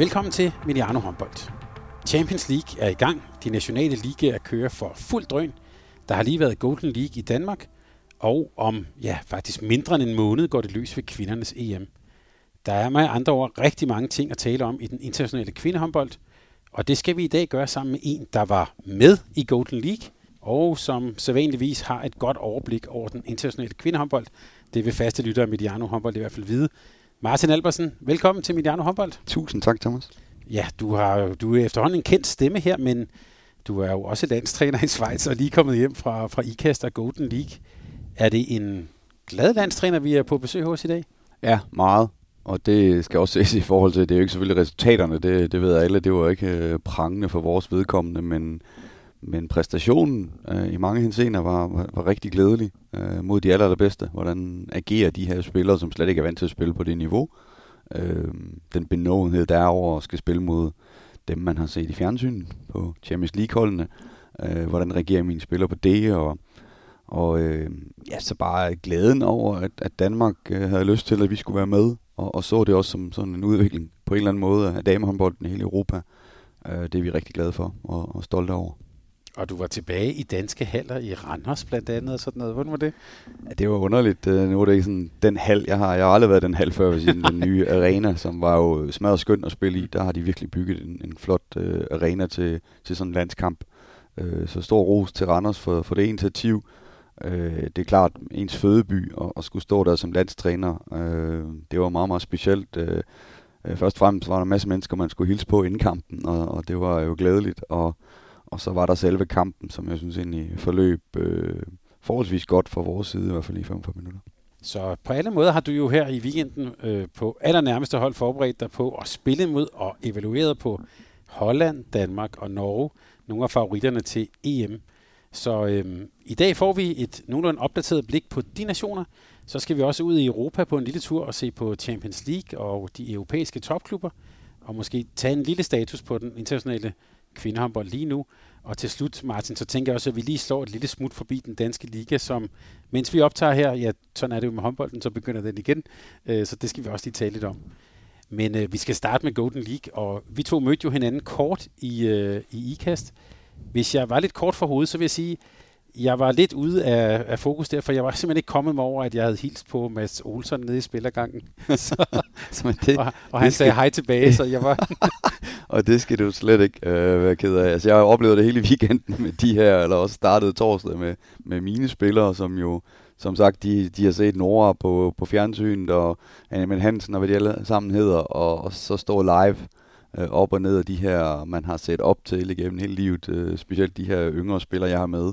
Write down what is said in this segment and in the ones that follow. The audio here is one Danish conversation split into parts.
Velkommen til Miliano Håndbold. Champions League er i gang. De nationale ligaer kører for fuld drøn. Der har lige været Golden League i Danmark, og om ja, faktisk mindre end en måned går det løs ved kvindernes EM. Der er med andre ord rigtig mange ting at tale om i den internationale kvindehåndbold, og det skal vi i dag gøre sammen med en, der var med i Golden League, og som sædvanligvis har et godt overblik over den internationale kvindehåndbold. Det vil faste lyttere af Mediano Håndbold i hvert fald vide. Martin Albersen, velkommen til Mediano Håndbold. Tusind tak, Thomas. Ja, du, har, du er efterhånden en kendt stemme her, men du er jo også landstræner i Schweiz og lige kommet hjem fra, fra IKAST og Golden League. Er det en glad landstræner, vi er på besøg hos i dag? Ja, meget. Og det skal også ses i forhold til, det er jo ikke selvfølgelig resultaterne, det, det ved alle, det var ikke øh, prangende for vores vedkommende, men, men præstationen øh, i mange henseender var, var, var rigtig glædelig øh, mod de aller, allerbedste. Hvordan agerer de her spillere, som slet ikke er vant til at spille på det niveau? Øh, den benådenhed, der er over at skal spille mod dem, man har set i fjernsynet på Champions League-holdene. Øh, hvordan reagerer mine spillere på det? Og, og øh, ja, så bare glæden over, at, at Danmark øh, havde lyst til, at vi skulle være med. Og, og så det også som sådan en udvikling på en eller anden måde af damehåndbolden i hele Europa. Øh, det er vi rigtig glade for og, og stolte over. Og du var tilbage i danske haller i Randers blandt andet og sådan noget. Hvordan var det? Ja, det var underligt. Øh, nu er det ikke sådan den hal, jeg har. Jeg har aldrig været den hal før, siden den nye arena, som var jo smadret skønt at spille i. Der har de virkelig bygget en, en flot uh, arena til, til sådan en landskamp. Uh, så stor ros til Randers for, for det initiativ. Uh, det er klart ens fødeby at, at skulle stå der som landstræner. Uh, det var meget, meget specielt. Uh, først og fremmest var der en masse mennesker, man skulle hilse på inden kampen, og, og det var jo glædeligt. Og og så var der selve kampen, som jeg synes egentlig forløb øh, forholdsvis godt fra vores side, i hvert fald i 45 minutter. Så på alle måder har du jo her i weekenden øh, på allernærmeste hold forberedt dig på at spille mod og evalueret på Holland, Danmark og Norge, nogle af favoritterne til EM. Så øh, i dag får vi et nogenlunde opdateret blik på de nationer. Så skal vi også ud i Europa på en lille tur og se på Champions League og de europæiske topklubber, og måske tage en lille status på den internationale kvindehåndbold lige nu. Og til slut, Martin, så tænker jeg også, at vi lige slår et lille smut forbi den danske liga, som mens vi optager her, ja, sådan er det jo med håndbolden, så begynder den igen. Øh, så det skal vi også lige tale lidt om. Men øh, vi skal starte med Golden League, og vi to mødte jo hinanden kort i, øh, i IKAST. Hvis jeg var lidt kort for hovedet, så vil jeg sige, jeg var lidt ude af, af fokus der, for jeg var simpelthen ikke kommet mig over, at jeg havde hilst på Mads Olsen nede i spillergangen. så, så det, og, og han sagde hej tilbage, så jeg var... og det skal du slet ikke øh, være ked af. Altså, jeg har oplevet det hele weekenden med de her, eller også startede torsdag med, med mine spillere, som jo som sagt, de, de har set Nora på, på fjernsynet, og Anne Hansen og hvad de alle sammen hedder, og, og så står live øh, op og ned af de her, man har set op til igennem hele livet, øh, specielt de her yngre spillere, jeg har med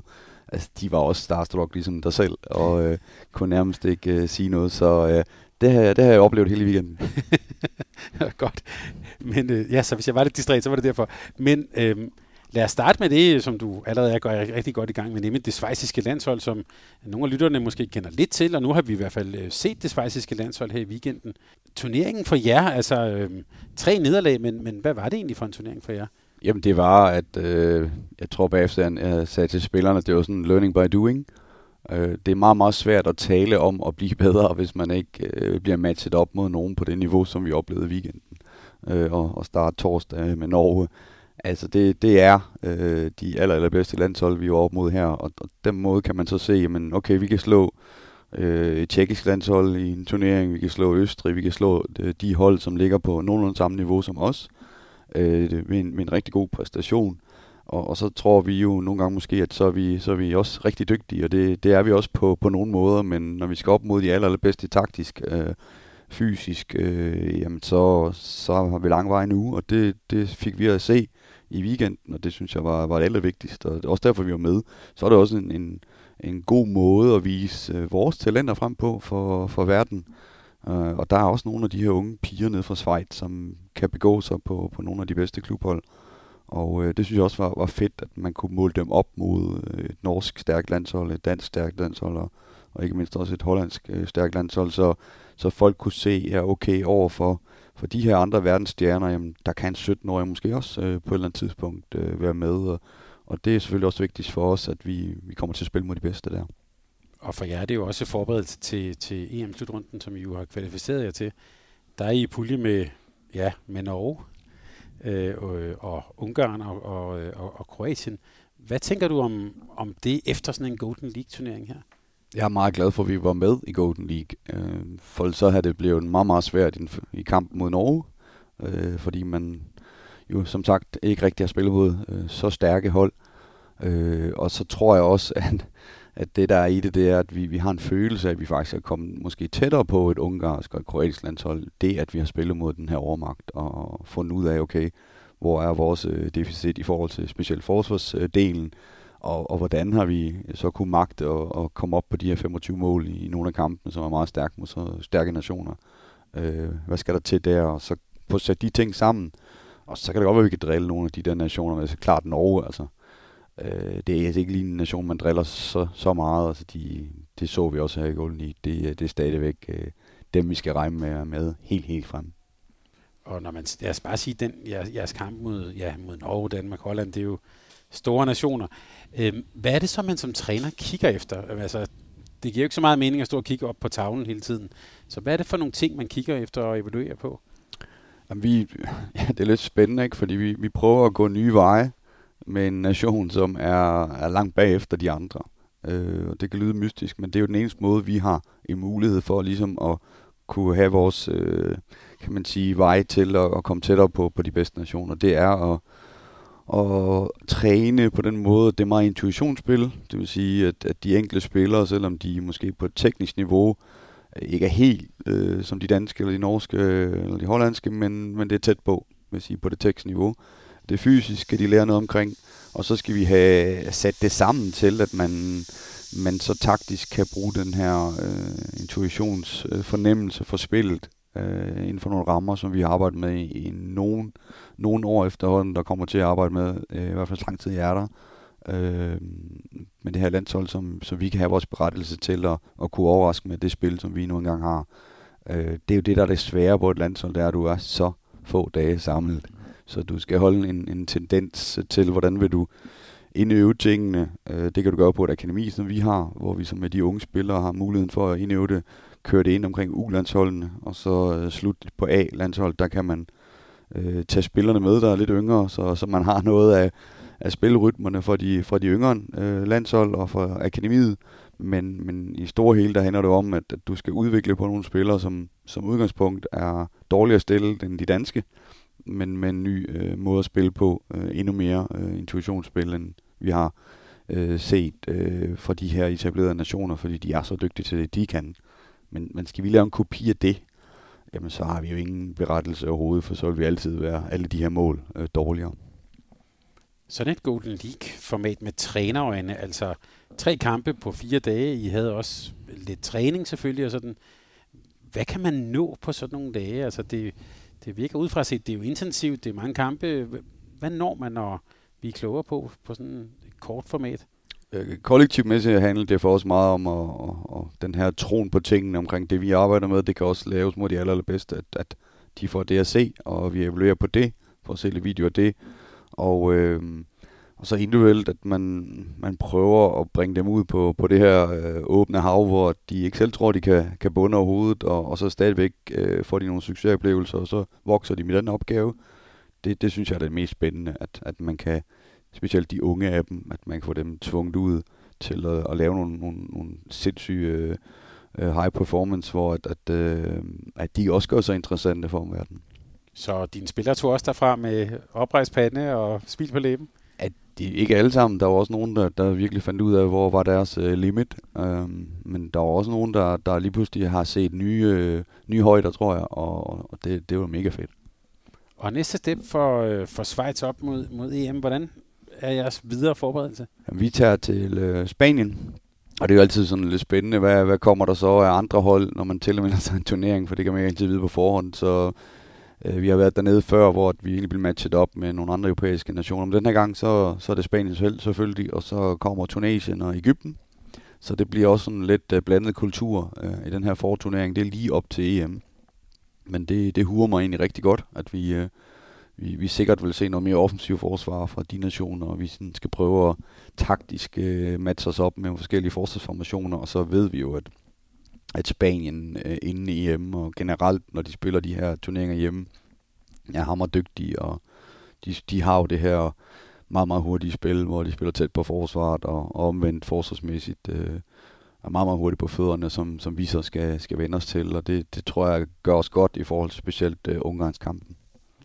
altså, de var også starstruck ligesom dig selv, og øh, kunne nærmest ikke øh, sige noget, så øh, det, har, det har jeg oplevet hele weekenden. Godt. Men øh, ja, så hvis jeg var lidt distræt, så var det derfor. Men øh, lad os starte med det, som du allerede er gået rigtig godt i gang med, nemlig det svejsiske landshold, som nogle af lytterne måske kender lidt til, og nu har vi i hvert fald øh, set det svejsiske landshold her i weekenden. Turneringen for jer, altså øh, tre nederlag, men, men hvad var det egentlig for en turnering for jer? Jamen det var, at øh, jeg tror bagefter, jeg sagde til spillerne, at det var sådan learning by doing. Øh, det er meget, meget svært at tale om at blive bedre, hvis man ikke øh, bliver matchet op mod nogen på det niveau, som vi oplevede i weekenden. Øh, og, og starte torsdag med Norge. Altså det, det er øh, de aller, allerbedste landshold, vi var op mod her, og, og den måde kan man så se, jamen okay, vi kan slå øh, et tjekkisk landshold i en turnering, vi kan slå Østrig, vi kan slå øh, de hold, som ligger på nogenlunde samme niveau som os øh, med, en, med en rigtig god præstation. Og, og så tror vi jo nogle gange måske, at så er vi, så er vi også rigtig dygtige, og det, det er vi også på, på nogle måder, men når vi skal op mod de aller, allerbedste taktisk, øh, fysisk, øh, jamen så, så har vi lang vej nu, og det, det fik vi at se i weekenden, og det synes jeg var, var det allervigtigste, og det er også derfor, vi var med. Så er det også en, en, en god måde at vise øh, vores talenter frem på for, for verden. Øh, og der er også nogle af de her unge piger nede fra Schweiz, som kan begå sig på, på nogle af de bedste klubhold. Og øh, det synes jeg også var, var fedt, at man kunne måle dem op mod øh, et norsk stærkt landshold, et dansk stærkt landshold, og, og ikke mindst også et hollandsk øh, stærkt landshold, så, så folk kunne se, ja okay, over for, for de her andre verdensstjerner, jamen, der kan 17-årige måske også øh, på et eller andet tidspunkt øh, være med, og, og det er selvfølgelig også vigtigt for os, at vi, vi kommer til at spille mod de bedste der. Og for jer er det jo også forberedelse til, til EM-slutrunden, som I jo har kvalificeret jer til. Der er I i pulje med, ja, med Norge, øh, og, og Ungarn og, og, og, og Kroatien. Hvad tænker du om, om det efter sådan en Golden League-turnering her? Jeg er meget glad for, at vi var med i Golden League. Øh, for så havde det blevet meget, meget svært i, i kampen mod Norge, øh, fordi man jo som sagt ikke rigtig har spillet mod øh, så stærke hold. Øh, og så tror jeg også, at, at det der er i det, det er, at vi, vi har en følelse af, at vi faktisk er kommet måske tættere på et ungarsk og et kroatisk landshold. Det, at vi har spillet mod den her overmagt og fundet ud af, okay, hvor er vores øh, deficit i forhold til specielt forsvarsdelen, og, og hvordan har vi så kunne magte at, at komme op på de her 25 mål i, i nogle af kampene, som er meget stærke mod så stærke nationer. Øh, hvad skal der til der? Og så få sat de ting sammen, og så kan det godt være, at vi kan drille nogle af de der nationer, men så klart Norge, altså. Øh, det er altså ikke lige en nation, man driller så, så meget. Altså, de, det så vi også her i Golden League. Det, det er stadigvæk øh, dem, vi skal regne med, med helt, helt frem. Og når man, lad os bare sige, den, jeres, jeres kamp mod, ja, mod Norge, Danmark, Holland, det er jo store nationer. Øhm, hvad er det så, man som træner kigger efter? Altså, det giver jo ikke så meget mening at stå og kigge op på tavlen hele tiden. Så hvad er det for nogle ting, man kigger efter og evaluerer på? Jamen, vi, ja, det er lidt spændende, ikke? fordi vi, vi prøver at gå nye veje med en nation, som er, er langt bagefter de andre. Øh, og det kan lyde mystisk, men det er jo den eneste måde, vi har en mulighed for ligesom at kunne have vores, øh, kan man sige, vej til at, at komme tættere på, på de bedste nationer. Det er at, at træne på den måde, det er meget intuitionsspil. Det vil sige, at, at de enkelte spillere, selvom de måske på et teknisk niveau øh, ikke er helt øh, som de danske eller de norske øh, eller de hollandske, men, men det er tæt på, vil sige, på det tekstniveau. Det fysiske skal de lære noget omkring, og så skal vi have sat det sammen til, at man, man så taktisk kan bruge den her øh, intuitionsfornemmelse øh, for spillet øh, inden for nogle rammer, som vi har arbejdet med i, i nogen, nogen år efterhånden, der kommer til at arbejde med, øh, i hvert fald lang tid jeg er der. Øh, med det her landshold, som, som vi kan have vores berettelse til at, at kunne overraske med det spil, som vi nu engang har. Øh, det er jo det, der er det svære på et landshold, det er, at du er så få dage samlet. Så du skal holde en, en tendens til, hvordan vil du indøve tingene. Øh, det kan du gøre på et akademi, som vi har, hvor vi som med de unge spillere har muligheden for at indøve det, køre det ind omkring U-landsholdene, og så øh, på A-landshold, der kan man øh, tage spillerne med, der er lidt yngre, så, så man har noget af, af spilrytmerne fra de, fra de yngre øh, landshold og fra akademiet. Men, men i store hele, der handler det om, at, at du skal udvikle på nogle spillere, som som udgangspunkt er dårligere stillet end de danske, men med en ny øh, måde at spille på, øh, endnu mere øh, intuitionsspil, end vi har øh, set øh, fra de her etablerede nationer, fordi de er så dygtige til det, de kan. Men, men skal vi lave en kopi af det, jamen så har vi jo ingen berettelse overhovedet, for så vil vi altid være alle de her mål øh, dårligere. Sådan et Golden League-format med trænerøjne, altså tre kampe på fire dage. I havde også lidt træning selvfølgelig, og sådan. Hvad kan man nå på sådan nogle dage? Altså det, det virker ud fra set, det er jo intensivt, det er mange kampe. Hvad når man, når vi er klogere på, på sådan et kort format? Øh, Kollektivmæssigt handler det for os meget om at, og, og den her troen på tingene omkring det, vi arbejder med. Det kan også laves mod de aller, allerbedste, at, at de får det at se, og vi evaluerer på det, for at se lidt video af det. Og, øh, og så individuelt, at man, man prøver at bringe dem ud på, på det her øh, åbne hav, hvor de ikke selv tror, de kan, kan bunde over hovedet, og, og så stadigvæk øh, får de nogle succesoplevelser, og så vokser de med den opgave. Det, det synes jeg er det mest spændende, at, at man kan, specielt de unge af dem, at man kan få dem tvunget ud til at, at lave nogle, nogle, nogle sindssyge øh, øh high performance, hvor at, at, øh, at de også gør sig interessante for omverdenen. Så dine spillere tog også derfra med oprejst pande og smil på læben? At de, ikke alle sammen. Der var også nogen, der, der virkelig fandt ud af, hvor var deres øh, limit. Øhm, men der var også nogen, der, der lige pludselig har set nye, øh, nye højder, tror jeg, og, og det, det var mega fedt. Og næste step for, øh, for Schweiz op mod, mod EM, hvordan er jeres videre forberedelse? Jamen, vi tager til øh, Spanien Og det er jo altid sådan lidt spændende, hvad, hvad kommer der så af andre hold, når man tilmelder sig en turnering, for det kan man ikke altid vide på forhånd. Så Øh, vi har været dernede før, hvor vi egentlig blev matchet op med nogle andre europæiske nationer. Men den her gang, så, så er det Spanien selv selvfølgelig, og så kommer Tunesien og Ægypten. Så det bliver også sådan lidt øh, blandet kultur øh, i den her forturnering. Det er lige op til EM. Men det, det huer mig egentlig rigtig godt, at vi, øh, vi, vi sikkert vil se noget mere offensiv forsvar fra de nationer, og vi sådan skal prøve at taktisk øh, matche os op med forskellige forsvarsformationer, og så ved vi jo, at, at Spanien øh, inde inden EM, og generelt, når de spiller de her turneringer hjemme, er hammerdygtige, og de, de har jo det her meget, meget hurtige spil, hvor de spiller tæt på forsvaret, og, og omvendt forsvarsmæssigt øh, er meget, meget hurtigt på fødderne, som, som vi så skal, skal vende os til, og det, det tror jeg gør os godt i forhold til specielt øh, Ungarns kampen.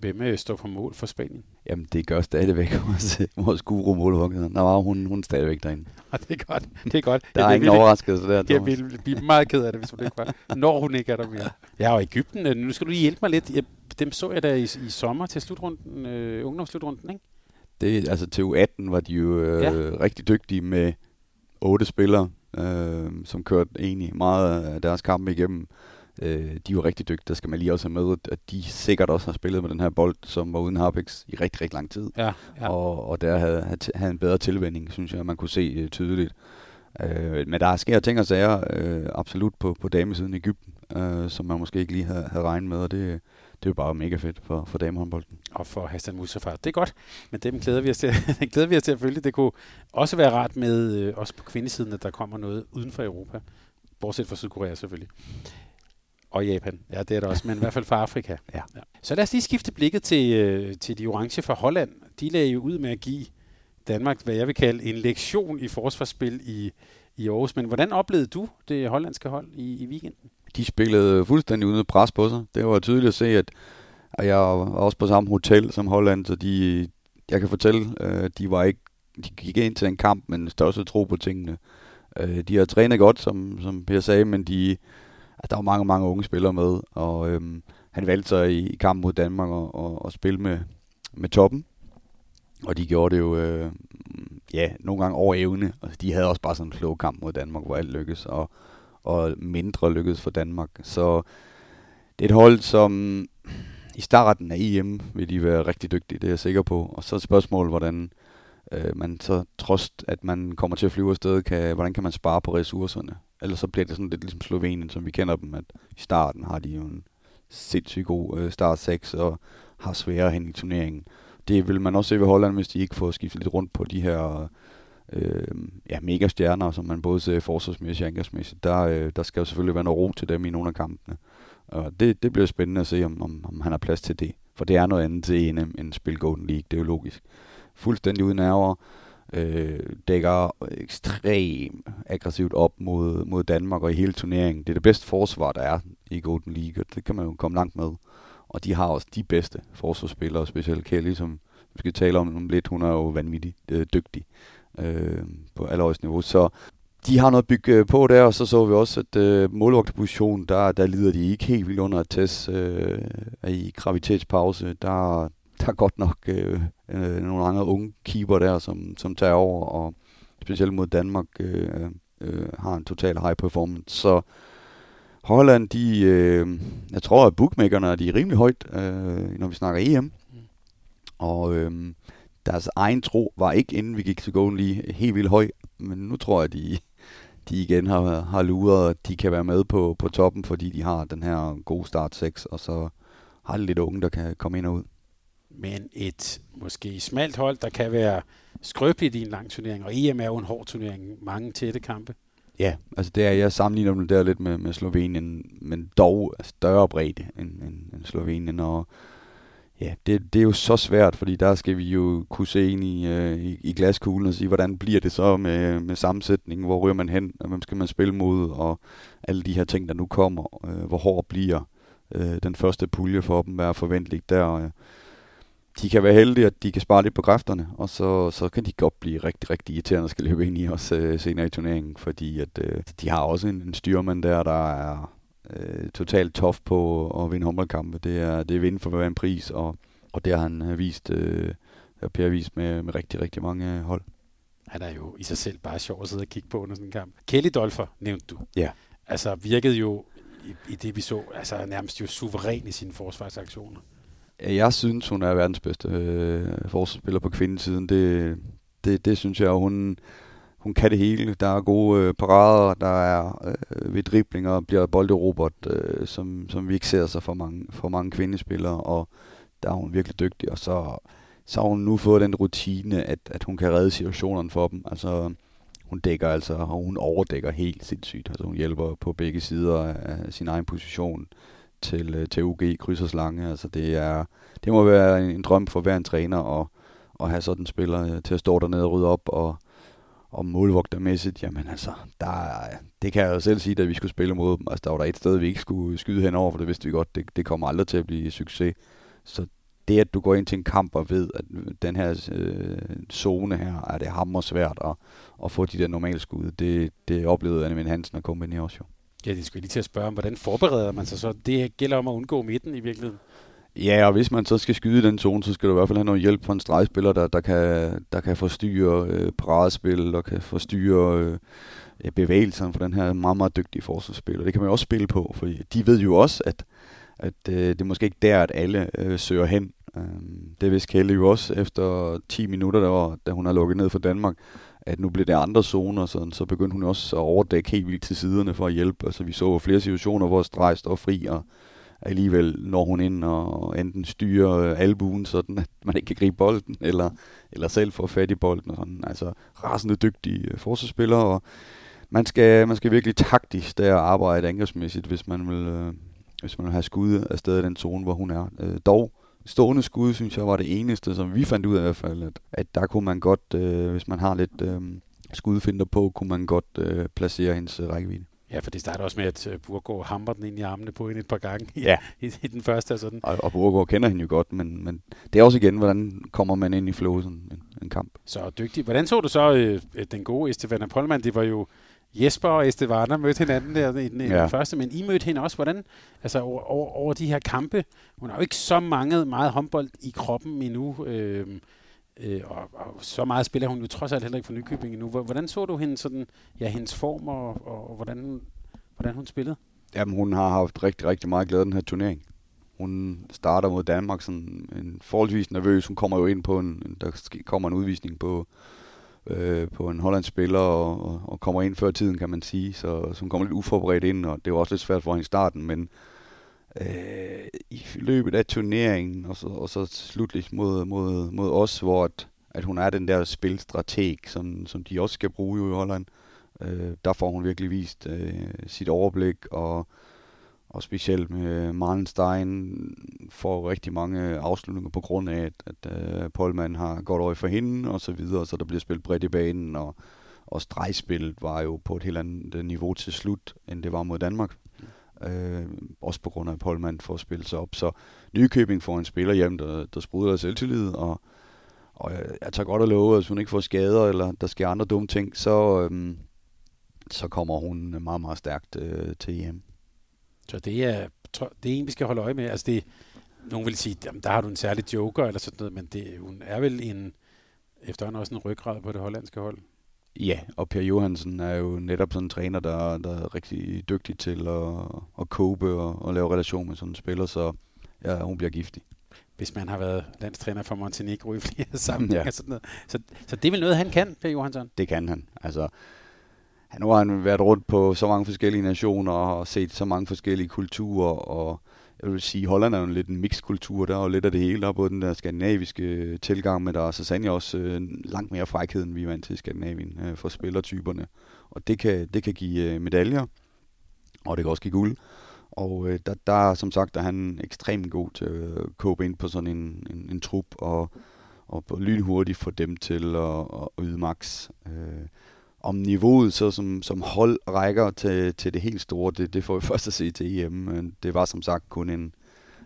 Hvem øh, står på mål for Spanien? Jamen, det gør stadigvæk vores, vores guru målvogter. Nå, hun, hun er stadigvæk derinde. Ja, det er godt. Det er godt. der er ingen overraskelse der. Jeg vil blive meget ked af det, hvis hun ikke var. Når hun ikke er der mere. Ja, og Ægypten, nu skal du lige hjælpe mig lidt. Jeg, dem så jeg da i, i sommer til slutrunden, øh, ungdomsslutrunden, ikke? Det, altså til U18 var de jo øh, ja. rigtig dygtige med otte spillere, øh, som kørte egentlig meget af deres kampe igennem. Øh, de var rigtig dygtige, der skal man lige også have med, at de sikkert også har spillet med den her bold, som var uden Harpex i rigtig, rigtig lang tid. Ja, ja. Og, og der havde, havde en bedre tilvænding, synes jeg, man kunne se uh, tydeligt. Øh, men der sker ting og sager øh, absolut på, på damesiden i Ægypten, øh, som man måske ikke lige havde, havde regnet med, og det, det er jo bare mega fedt for, for damehåndbolden. Og for Hassan Mustafa. Det er godt, men dem glæder vi os til, glæder vi os til at følge. Det kunne også være rart med, øh, også på kvindesiden, at der kommer noget uden for Europa. Bortset fra Sydkorea selvfølgelig. Og Japan. Ja, det er der også, men i hvert fald fra Afrika. Ja. ja. Så lad os lige skifte blikket til, øh, til de orange fra Holland. De lagde jo ud med at give Danmark, hvad jeg vil kalde en lektion i forsvarsspil i, i Aarhus. Men hvordan oplevede du det hollandske hold i, i weekenden? de spillede fuldstændig uden pres på sig. Det var tydeligt at se, at og jeg var også på samme hotel som Holland, så de, jeg kan fortælle, øh, de var ikke, de gik ind til en kamp med en største tro på tingene. Øh, de har trænet godt, som, som Per sagde, men de, der var mange, mange unge spillere med, og øhm, han valgte sig i, i kampen mod Danmark og, og, og spille med, med toppen. Og de gjorde det jo, øh, ja, nogle gange over evne. Og de havde også bare sådan en klog kamp mod Danmark, hvor alt lykkedes. Og, og mindre lykkedes for Danmark. Så det er et hold, som i starten af EM vil de være rigtig dygtige, det er jeg sikker på. Og så er spørgsmålet, hvordan øh, man så trods, at man kommer til at flyve afsted, kan, hvordan kan man spare på ressourcerne? Ellers så bliver det sådan lidt ligesom Slovenien, som vi kender dem, at i starten har de jo en sindssygt god øh, start 6 og har svære hen i turneringen. Det vil man også se ved Holland, hvis de ikke får skiftet lidt rundt på de her øh, ja, mega stjerner, som man både ser forsvarsmæssigt og angrebsmæssigt, der, øh, der skal jo selvfølgelig være noget ro til dem i nogle af kampene. Og det, det bliver spændende at se, om, om, om han har plads til det. For det er noget andet til en end spil Golden League, det er jo logisk. Fuldstændig uden nerver, øh, dækker ekstremt aggressivt op mod, mod Danmark og i hele turneringen. Det er det bedste forsvar, der er i Golden League, og det kan man jo komme langt med. Og de har også de bedste forsvarsspillere, specielt Kelly, som vi skal tale om, lidt. Hun er jo vanvittigt øh, dygtig øh, på allerhøjst niveau. Så de har noget at bygge øh, på der, og så så vi også, at øh, målvogterposition, der, der lider de ikke helt vildt under at Tess øh, i gravitetspause. Der, der er godt nok øh, øh, nogle andre unge keeper der, som, som tager over, og specielt mod Danmark øh, øh, har en total high performance. Så Holland, de, øh, jeg tror, at bookmakerne er de rimelig højt, øh, når vi snakker EM. Mm. Og øh, deres egen tro var ikke, inden vi gik til Golden lige helt vildt høj, men nu tror jeg, de, de igen har, har luret, at de kan være med på, på toppen, fordi de har den her gode start 6, og så har de lidt unge, der kan komme ind og ud. Men et måske smalt hold, der kan være skrøbeligt i en lang turnering, og EM er jo en hård turnering, mange tætte kampe. Ja, altså det er, jeg sammenligner dem der lidt med, med Slovenien, men dog større bredde end, end, end Slovenien, og Ja, det, det er jo så svært, fordi der skal vi jo kunne se ind i, øh, i, i glaskuglen og sige, hvordan bliver det så med, med sammensætningen, hvor ryger man hen, og hvem skal man spille mod, og alle de her ting, der nu kommer, øh, hvor hård bliver øh, den første pulje for dem, hvad er forventeligt der. Øh. De kan være heldige, at de kan spare lidt på kræfterne, og så, så kan de godt blive rigtig, rigtig irriterende at skal løbe ind i os øh, senere i turneringen, fordi at, øh, de har også en, en styrmand der, der er øh, totalt tof på at vinde håndboldkampe. Det er, det er vinde for hver en pris, og, og det har han vist, øh, Per vist med, med rigtig, rigtig mange hold. han er jo i sig selv bare sjov at sidde og kigge på under sådan en kamp. Kelly Dolfer nævnte du. Ja. Altså virkede jo i, i det, vi så, altså nærmest jo suveræn i sine forsvarsaktioner. Jeg synes, hun er verdens bedste øh, forsvarsspiller på kvindesiden. Det, det, det synes jeg, hun, hun kan det hele. Der er gode øh, parader, der er øh, ved driblinger, bliver bolderobot, øh, som, som vi ikke ser sig for mange, for mange kvindespillere, og der er hun virkelig dygtig. Og så, så har hun nu fået den rutine, at, at hun kan redde situationerne for dem. Altså, hun dækker altså, og hun overdækker helt sindssygt. Altså, hun hjælper på begge sider af sin egen position øh, til øh, UG krydsers lange. Altså, det, er, det må være en, en drøm for hver en træner at, at have sådan en spiller øh, til at stå dernede og rydde op og, og målvogtermæssigt, jamen altså, der, det kan jeg jo selv sige, da vi skulle spille mod dem. Altså, der var der et sted, vi ikke skulle skyde henover, for det vidste vi godt, det, det kommer aldrig til at blive succes. Så det, at du går ind til en kamp og ved, at den her øh, zone her, er det hammer svært at, at få de der normale skud, det, det oplevede Anne Hansen og kompagni også jo. Ja, det skulle lige til at spørge om, hvordan forbereder man sig så? Det gælder om at undgå midten i virkeligheden. Ja, og hvis man så skal skyde i den zone, så skal du i hvert fald have noget hjælp fra en stregspiller, der, der, kan, der kan forstyrre øh, paradespil, og kan forstyrre øh, bevægelserne for den her meget, meget dygtige forsvarsspiller. Det kan man jo også spille på, for de ved jo også, at, at øh, det er måske ikke der, at alle øh, søger hen. Øh, det vidste Kelle jo også efter 10 minutter, der var, da hun har lukket ned for Danmark, at nu blev det andre zoner, sådan, så begyndte hun også at overdække helt vildt til siderne for at hjælpe. Altså vi så flere situationer, hvor Strej står fri, og alligevel når hun ind og enten styrer øh, albuen, sådan at man ikke kan gribe bolden, eller, eller selv får fat i bolden. Og sådan. Altså rasende dygtige øh, forsvarsspillere, og man skal, man skal virkelig taktisk der arbejde angrebsmæssigt, hvis man vil, øh, hvis man vil have skud afsted i den zone, hvor hun er. Øh, dog, stående skud, synes jeg, var det eneste, som vi fandt ud af i hvert fald, at, at der kunne man godt, øh, hvis man har lidt øh, skudfinder på, kunne man godt øh, placere hendes øh, rækkevidde. Ja, for det starter også med, at øh, Burgård hamper den ind i armene på hende et par gange i, ja. i, i den første. Sådan. Og, og Burgård kender hende jo godt, men, men det er også igen, hvordan kommer man ind i flow sådan en, en kamp. Så dygtig. Hvordan så du så øh, den gode Estefana Polman? Det var jo Jesper og Estevana mødte hinanden der i den, i ja. den første, men I mødte hende også. Hvordan, altså over, over, over de her kampe, hun har jo ikke så mange meget håndbold i kroppen endnu, øh, øh, og, og, så meget spiller hun jo trods alt heller ikke for Nykøbing endnu. Hvordan så du hende sådan, ja, hendes form, og, og, og hvordan, hvordan hun spillede? Jamen, hun har haft rigtig, rigtig meget glæde af den her turnering. Hun starter mod Danmark sådan en forholdsvis nervøs. Hun kommer jo ind på en, der kommer en udvisning på, øh, på en hollandsk spiller og, og, og kommer ind før tiden, kan man sige. Så, så hun kommer lidt uforberedt ind, og det var også lidt svært for hende i starten, men øh, i løbet af turneringen, og så, og så slutligt mod, mod, mod os, hvor at, at hun er den der spilstrateg, som, som de også skal bruge jo i Holland, øh, der får hun virkelig vist øh, sit overblik, og, og specielt med Marlenstein får rigtig mange afslutninger på grund af, at, at øh, uh, Polman har godt øje for hende, og så videre, så der bliver spillet bredt i banen, og, og stregspillet var jo på et helt andet niveau til slut, end det var mod Danmark. Øh, også på grund af, at Polman får spillet sig op. Så Nykøbing får en spiller hjem, der, der spruder selvtillid, og, og jeg, jeg tager godt at love, at hvis hun ikke får skader, eller der sker andre dumme ting, så, øhm, så kommer hun meget, meget stærkt øh, til hjem. Så det er, det er en, vi skal holde øje med. Altså det, nogen vil sige, jamen, der har du en særlig joker eller sådan noget, men det, hun er vel en, efterhånden også en ryggrad på det hollandske hold. Ja, og Per Johansen er jo netop sådan en træner, der, der er rigtig dygtig til at, at kobe og, og lave relation med sådan en spiller, så ja, hun bliver giftig. Hvis man har været landstræner for Montenegro i flere sammenhænge. Ja. Sådan noget. Så, så det er vel noget, han kan, Per Johansson? Det kan han. Altså, nu har han været rundt på så mange forskellige nationer og set så mange forskellige kulturer, og jeg vil sige, Holland er jo lidt en mixkultur, der er jo lidt af det hele, der er både den der skandinaviske tilgang, men der er så sandelig også øh, langt mere frækhed, end vi er vant til i Skandinavien øh, for spillertyperne. Og det kan, det kan give øh, medaljer, og det kan også give guld. Og øh, der, der, som sagt, er han ekstremt god til at øh, kåbe ind på sådan en, en, en trup, og, og lynhurtigt få dem til at, at yde max. Øh, om niveauet så som, som hold rækker til, til det helt store, det, det får vi først at se til EM. Men det var som sagt kun en,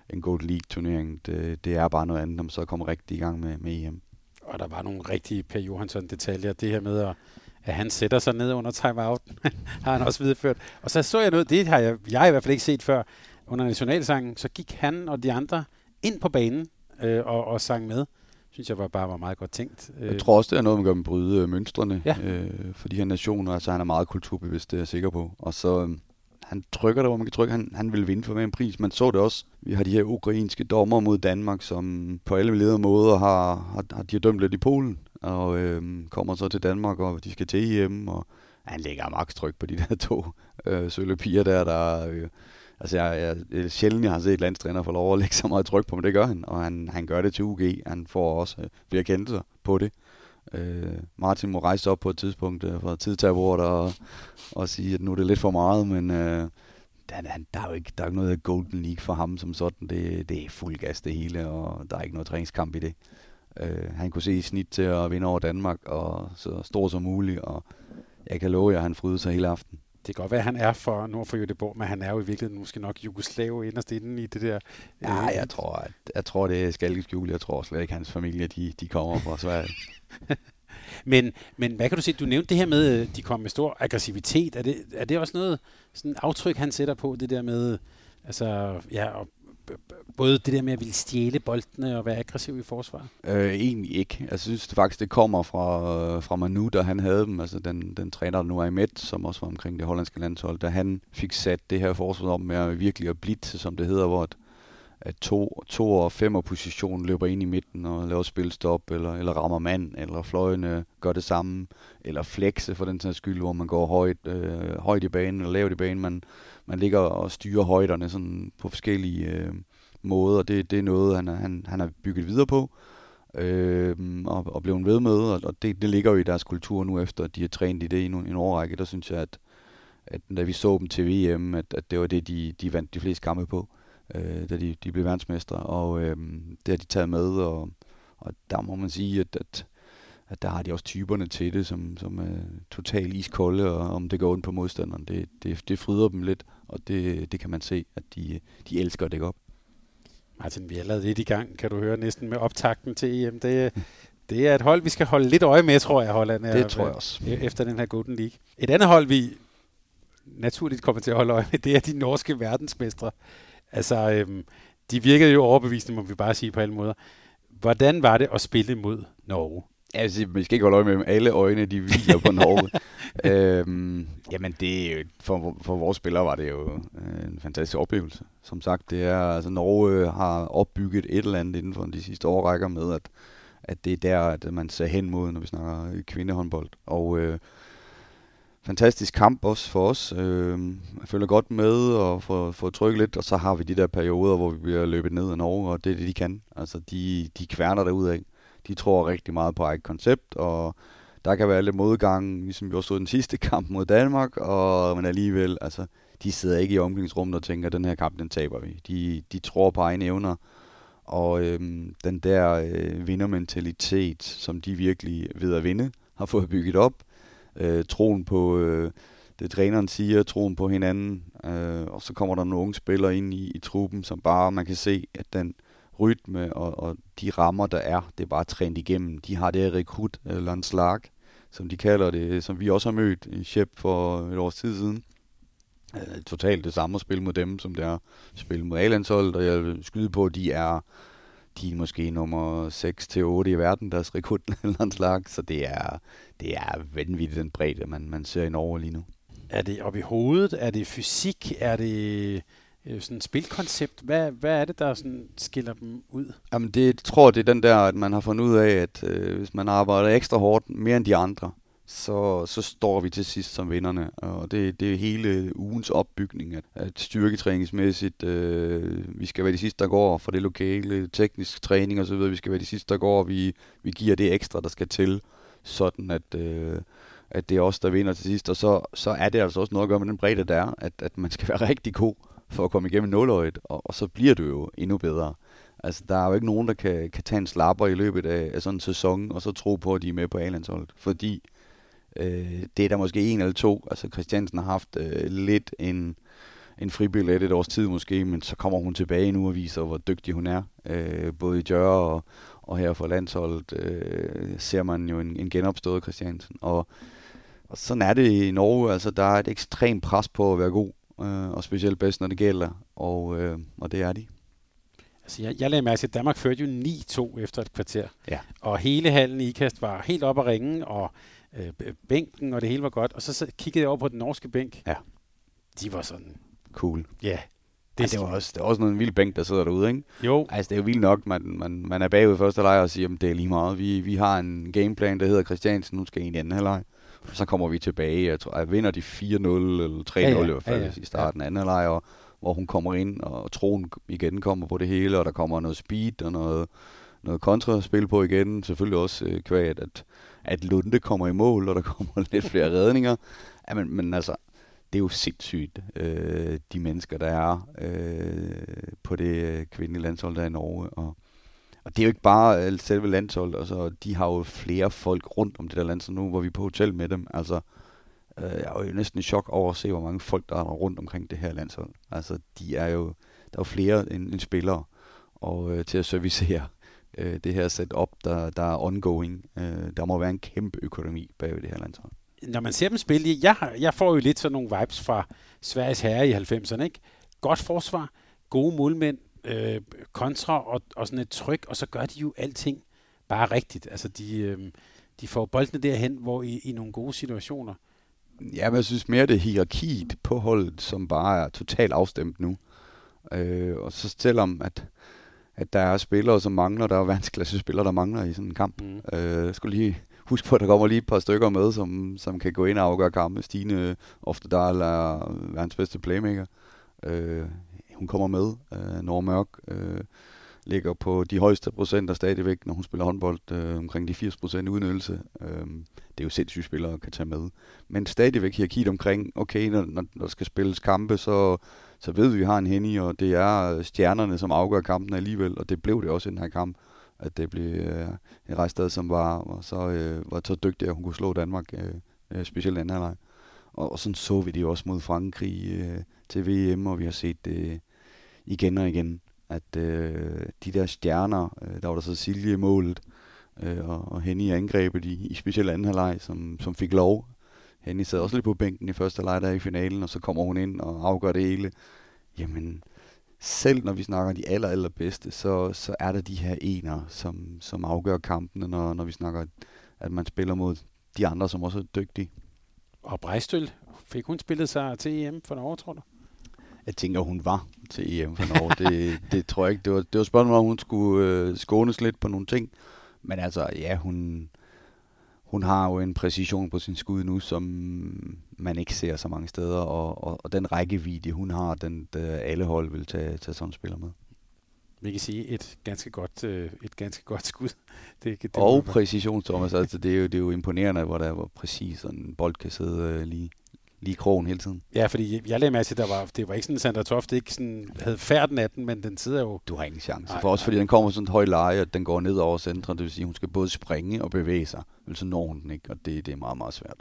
en Gold League-turnering. Det, det er bare noget andet, når man så kommer rigtig i gang med, med EM. Og der var nogle rigtige Per Johansson-detaljer. Det her med, at, at han sætter sig ned under timeout, har han også videreført. Og så så jeg noget, det har jeg, jeg i hvert fald ikke set før. Under nationalsangen, så gik han og de andre ind på banen øh, og, og sang med synes jeg var bare var meget godt tænkt. Jeg tror også, det er noget, man gør med bryde øh, mønstrene Ja. øh, for de her nationer. Altså, han er meget kulturbevidst, det er jeg sikker på. Og så, øh, han trykker der, hvor man kan trykke. Han, han vil vinde for hver en pris. Man så det også. Vi har de her ukrainske dommer mod Danmark, som på alle ledere måder har, har, har de har dømt lidt i Polen. Og øh, kommer så til Danmark, og de skal til EM. Og han lægger max tryk på de der to øh, sølle piger der, der øh, Altså, jeg, jeg, jeg, sjældent, jeg har set landstræner få lov at lægge så meget tryk på, men det gør han. Og han, han gør det til UG. Han får også øh, flere kendelser på det. Øh, Martin må rejse op på et tidspunkt øh, fra tidtabordet og, og sige, at nu er det lidt for meget, men øh, der, der, der, er jo ikke, der er ikke noget Golden League for ham som sådan. Det, det er fuld gas det hele, og der er ikke noget træningskamp i det. Øh, han kunne se i snit til at vinde over Danmark, og så stor som muligt, og jeg kan love jer, at han frydede sig hele aften. Det kan godt være, at han er for nord for Göteborg, men han er jo i virkeligheden måske nok Jugoslav inderst inde i det der. Ja, øh, jeg tror, at, jeg tror det er skalkeskjul. Jeg tror slet ikke, at hans familie de, de kommer fra Sverige. Men, men hvad kan du sige? Du nævnte det her med, at de kom med stor aggressivitet. Er det, er det også noget sådan aftryk, han sætter på, det der med, altså, ja, b- både det der med at ville stjæle boldene og være aggressiv i forsvaret? Øh, egentlig ikke. Jeg synes det faktisk, det kommer fra, fra Manu, da han havde dem. Altså den, den træner, der nu er i Met, som også var omkring det hollandske landshold, da han fik sat det her forsvar op med at virkelig at blitse, som det hedder, hvor et, at to, to og femmer position løber ind i midten og laver spilstop, eller, eller rammer mand, eller fløjene gør det samme, eller flexe for den sags skyld, hvor man går højt, øh, højt i banen, eller lavt i banen. Man, man ligger og styrer højderne sådan på forskellige øh, måder. Det, det er noget, han, han, han har bygget videre på øh, og, og blevet ved med, og, og det, det ligger jo i deres kultur nu, efter at de har trænet i det i en, en årrække. Der synes jeg, at, at da vi så dem til VM, at, at det var det, de, de vandt de fleste kampe på, øh, da de, de blev verdensmestre, og øh, det har de taget med, og, og der må man sige, at, at, at der har de også typerne til det, som, som er totalt iskolde, og om det går ondt på modstanderen, det, det, det fryder dem lidt, og det, det kan man se, at de, de elsker at dække op. Martin, vi er allerede lidt i gang, kan du høre, næsten med optakten til EM. Det, det er et hold, vi skal holde lidt øje med, tror jeg, Holland er. Det tror jeg også. e- Efter den her Golden League. Et andet hold, vi naturligt kommer til at holde øje med, det er de norske verdensmestre. Altså, øhm, de virkede jo overbevisende, må vi bare sige på alle måder. Hvordan var det at spille mod Norge? Altså, vi skal ikke holde øje med dem. Alle øjne, de hviler på Norge. øhm, jamen, det for, for vores spillere var det jo øh, en fantastisk oplevelse. Som sagt, det er, altså, Norge har opbygget et eller andet inden for de sidste årrækker med, at, at det er der, at man ser hen mod, når vi snakker kvindehåndbold. Og øh, fantastisk kamp også for os. Øh, jeg føler godt med og får, får trykket lidt, og så har vi de der perioder, hvor vi bliver løbet ned af Norge, og det er det, de kan. Altså, de, de kværner derud af de tror rigtig meget på eget koncept, og der kan være lidt modgang, ligesom vi også stod den sidste kamp mod Danmark, og, men alligevel, altså, de sidder ikke i omklædningsrummet og tænker, at den her kamp, den taber vi. De, de tror på egne evner, og øhm, den der øh, vindermentalitet, som de virkelig ved at vinde, har fået bygget op. Øh, troen på øh, det træneren siger, troen på hinanden, øh, og så kommer der nogle unge spillere ind i, i truppen, som bare, man kan se, at den rytme og, og de rammer, der er, det er bare trænet igennem. De har det her rekrut, øh, eller en slag, som de kalder det, som vi også har mødt i Shep for et års tid siden. Øh, totalt det samme at spille mod dem, som det er at spille mod A-landsholdet, og jeg vil skyde på, at de er, de er måske nummer 6-8 i verden, deres rekrut eller en slag, så det er, det er vanvittigt den bredde, man, man ser i Norge lige nu. Er det op i hovedet? Er det fysik? Er det øh, sådan et spilkoncept? Hvad, hvad er det, der sådan skiller dem ud? Jamen det jeg tror det er den der, at man har fundet ud af, at øh, hvis man arbejder ekstra hårdt, mere end de andre, så, så står vi til sidst som vinderne. Og det, det er hele ugens opbygning, at, at styrketræningsmæssigt, øh, vi skal være de sidste, der går for det lokale, teknisk træning osv., vi skal være de sidste, der går, vi, vi giver det ekstra, der skal til, sådan at, øh, at det er os, der vinder til sidst. Og så, så er det altså også noget at gøre med den bredde, der er, at, at man skal være rigtig god for at komme igennem nåløjet, og, og så bliver det jo endnu bedre. Altså, der er jo ikke nogen, der kan, kan tage en slapper i løbet af, af sådan en sæson, og så tro på, at de er med på A-landsholdet. Fordi øh, det er der måske en eller to. Altså, Christiansen har haft øh, lidt en, en fribillet et års tid måske, men så kommer hun tilbage nu og viser, hvor dygtig hun er. Øh, både i Jør og, og her for landsholdet øh, ser man jo en, en genopstået Christiansen. Og, og sådan er det i Norge. Altså, der er et ekstremt pres på at være god, øh, og specielt bedst, når det gælder. Og, øh, og det er de. Altså, jeg, jeg lagde mærke til, at Danmark førte jo 9-2 efter et kvarter. Ja. Og hele hallen i ikast var helt op at ringe, og øh, bænken, og det hele var godt. Og så, så kiggede jeg over på den norske bænk. Ja. De var sådan, Cool. ja. Yeah, Det, det, var også, det var også en vild bænk, der sidder derude, ikke? Jo, Altså, det er jo vildt nok, man, man, man er bagud i første halvleg og siger, at det er lige meget. Vi, vi har en gameplan, der hedder Christiansen, nu skal ind i anden halvleg. Og så kommer vi tilbage, jeg tror, jeg vinder de 4-0 eller 3-0 Ja, ja. i hvert fald Ja, ja. i starten af anden halvleg, og hvor hun kommer ind, og troen igen kommer på det hele, og der kommer noget speed og noget, noget kontraspil på igen. Selvfølgelig også øh, kvæg, at, at at Lunde kommer i mål, og der kommer lidt flere redninger. Ja, men, men altså, det er jo sindssygt, øh, de mennesker, der er øh, på det øh, kvindelige landshold, der er i Norge. Og, og det er jo ikke bare øh, selve landsholdet, altså, de har jo flere folk rundt om det der landshold nu, hvor vi er på hotel med dem. Altså, øh, jeg er jo næsten i chok over at se, hvor mange folk, der er rundt omkring det her landshold. Altså, de er jo, der er jo flere end, end spillere, og øh, til at servicere øh, det her setup, der, der er ongoing. Øh, der må være en kæmpe økonomi bag ved det her landshold. når man ser dem spille, jeg, jeg får jo lidt sådan nogle vibes fra Sveriges herre i 90'erne, ikke? Godt forsvar, gode målmænd, øh, kontra og, og sådan et tryk, og så gør de jo alting bare rigtigt. Altså, de, øh, de får boldene derhen, hvor i, i nogle gode situationer. Ja, men jeg synes mere, det er hierarkiet på holdet, som bare er totalt afstemt nu. Øh, og så selvom, at, at der er spillere, som mangler, der er verdensklasse spillere, der mangler i sådan en kamp. Mm. Øh, jeg skulle lige huske på, at der kommer lige et par stykker med, som, som kan gå ind og afgøre kampe. Stine Oftedal er verdens bedste playmaker. Øh, hun kommer med. Øh, Nora Mørk øh, ligger på de højeste procenter stadigvæk, når hun spiller håndbold, øh, omkring de 80 procent udnyttelse. Øh, det er jo sindssygt spillere kan tage med. Men stadigvæk hierarkiet omkring, okay, når, når der skal spilles kampe, så, så ved vi, at vi har en Henny, og det er øh, stjernerne, som afgør kampen alligevel, og det blev det også i den her kamp at det blev øh, en Rejstad, som var, var, så, øh, var så dygtig, at hun kunne slå Danmark, øh, øh, specielt anden halvleg. Og, og sådan så vi det også mod Frankrig øh, til VM, og vi har set det igen og igen, at øh, de der stjerner, øh, der var der så Silje i målet, øh, og, og Henny i angrebet i, i specielt anden halvleg, som, som fik lov. Henny sad også lidt på bænken i første halvleg der i finalen, og så kommer hun ind og afgør det hele. Jamen, selv når vi snakker de aller, aller bedste, så, så er der de her ener, som, som afgør kampene, når, når vi snakker, at man spiller mod de andre, som også er dygtige. Og Brejstøl, fik hun spillet sig til EM for Norge, tror du? Jeg tænker, hun var til EM for Norge. det, det tror jeg ikke. Det var, det var spørgsmålet, om hun skulle øh, skånes lidt på nogle ting. Men altså, ja, hun, hun har jo en præcision på sin skud nu, som man ikke ser så mange steder. Og, og, og den rækkevidde, hun har, den der alle hold vil tage, tage sådan en spiller med. Vi kan sige et ganske godt, øh, et ganske godt skud. Det, det, og præcision, Thomas. Altså, det, er jo, det er jo imponerende, hvor der hvor præcis sådan en bold kan sidde øh, lige, lige i krogen hele tiden. Ja, fordi jeg lagde mærke til, at der var, det var ikke sådan, at Sandra Toft ikke sådan, havde færden af den, men den sidder jo... Du har ingen chance. Nej, For også nej. fordi den kommer sådan et højt leje, at den går ned over centret. Det vil sige, at hun skal både springe og bevæge sig. Men så når hun den ikke, og det, det er meget, meget svært.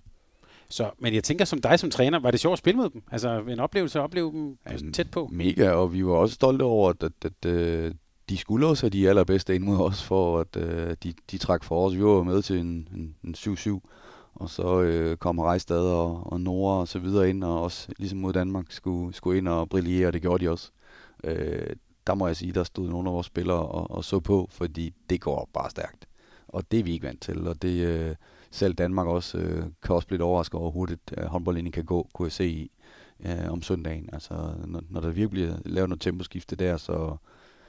Så, men jeg tænker, som dig som træner, var det sjovt at spille med dem? Altså en oplevelse at opleve dem Jamen, tæt på? Mega, og vi var også stolte over, at, at, at, at de skulle også have de allerbedste ind mod os, for at uh, de, de trak for os. Vi var med til en, en, en 7-7, og så øh, kom Rejstad og, og Nora og så videre ind, og også ligesom mod Danmark skulle, skulle ind og brillere, og det gjorde de også. Øh, der må jeg sige, der stod nogle af vores spillere og, og så på, fordi det går bare stærkt. Og det er vi ikke vant til, og det øh, selv Danmark også øh, kan også blive lidt overrasket over, hvor hurtigt øh, håndboldlinjen kan gå, kunne jeg se i, øh, om søndagen. Altså, når, når der virkelig laver lavet noget temposkifte der, så,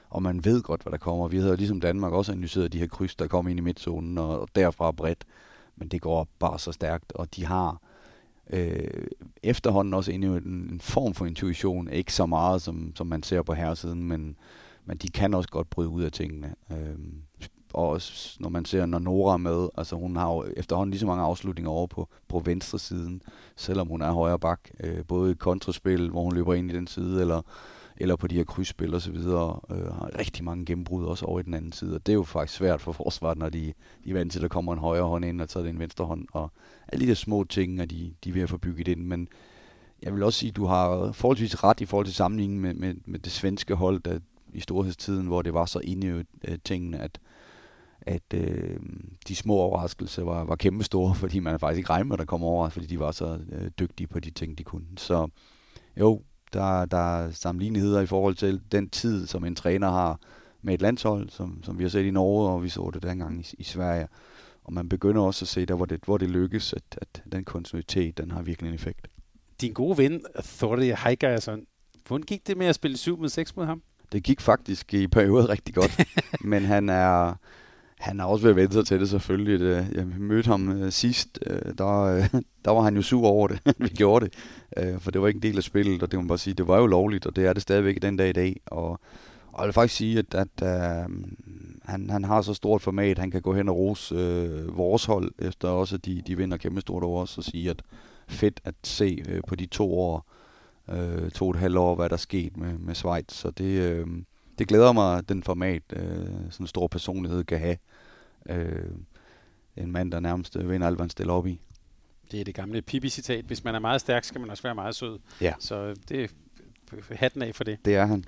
og man ved godt, hvad der kommer. Vi havde jo ligesom Danmark også analyseret de her kryds, der kommer ind i midtzonen, og, og derfra bredt. Men det går bare så stærkt, og de har øh, efterhånden også en, en, en form for intuition. Ikke så meget, som, som man ser på herresiden, men, men de kan også godt bryde ud af tingene. Øh, og også, når man ser, når Nora er med, altså hun har jo efterhånden lige så mange afslutninger over på, på venstre siden, selvom hun er højre bak, øh, både i kontraspil, hvor hun løber ind i den side, eller, eller på de her krydsspil og så videre, øh, har rigtig mange gennembrud også over i den anden side, og det er jo faktisk svært for forsvaret, når de, de er vant til, at der kommer en højre hånd ind, og så er det en venstre hånd, og alle de der små ting, og de, de er ved at få bygget ind, men jeg vil også sige, at du har forholdsvis ret i forhold til sammenligningen med, med, med det svenske hold, der i storhedstiden, hvor det var så inde i øh, tingene, at at øh, de små overraskelser var, var kæmpe store, fordi man faktisk ikke regnede med, at der kom over, fordi de var så øh, dygtige på de ting, de kunne. Så jo, der, der er sammenligneligheder i forhold til den tid, som en træner har, med et landshold, som, som vi har set i Norge, og vi så det dengang i, i Sverige. Og man begynder også at se der, hvor det, hvor det lykkes, at, at den kontinuitet, den har virkelig en effekt. Din gode ven, Thordy Heigerson, hvordan gik det med at spille 7 mod 6 mod ham? Det gik faktisk i perioder rigtig godt, men han er, han har også ved at vende sig til det selvfølgelig. Det, jeg mødte ham øh, sidst, øh, der, øh, der var han jo sur over det, vi gjorde det. Øh, for det var ikke en del af spillet, og det må man bare sige, det var jo lovligt, og det er det stadigvæk den dag i dag. Og, og jeg vil faktisk sige, at, at øh, han, han har så stort format, han kan gå hen og rose øh, vores hold, efter også at de, de vinder kæmpe stort over os, og sige, at fedt at se øh, på de to år, øh, to og et halvt år, hvad der er sket med, med Schweiz. Så det, øh, det glæder mig, den format, øh, sådan en stor personlighed kan have. Øh, en mand, der nærmest vinder alt, hvad han stiller op i. Det er det gamle Pippi-citat. Hvis man er meget stærk, skal man også være meget sød. Ja. Så det er hatten af for det. Det er han.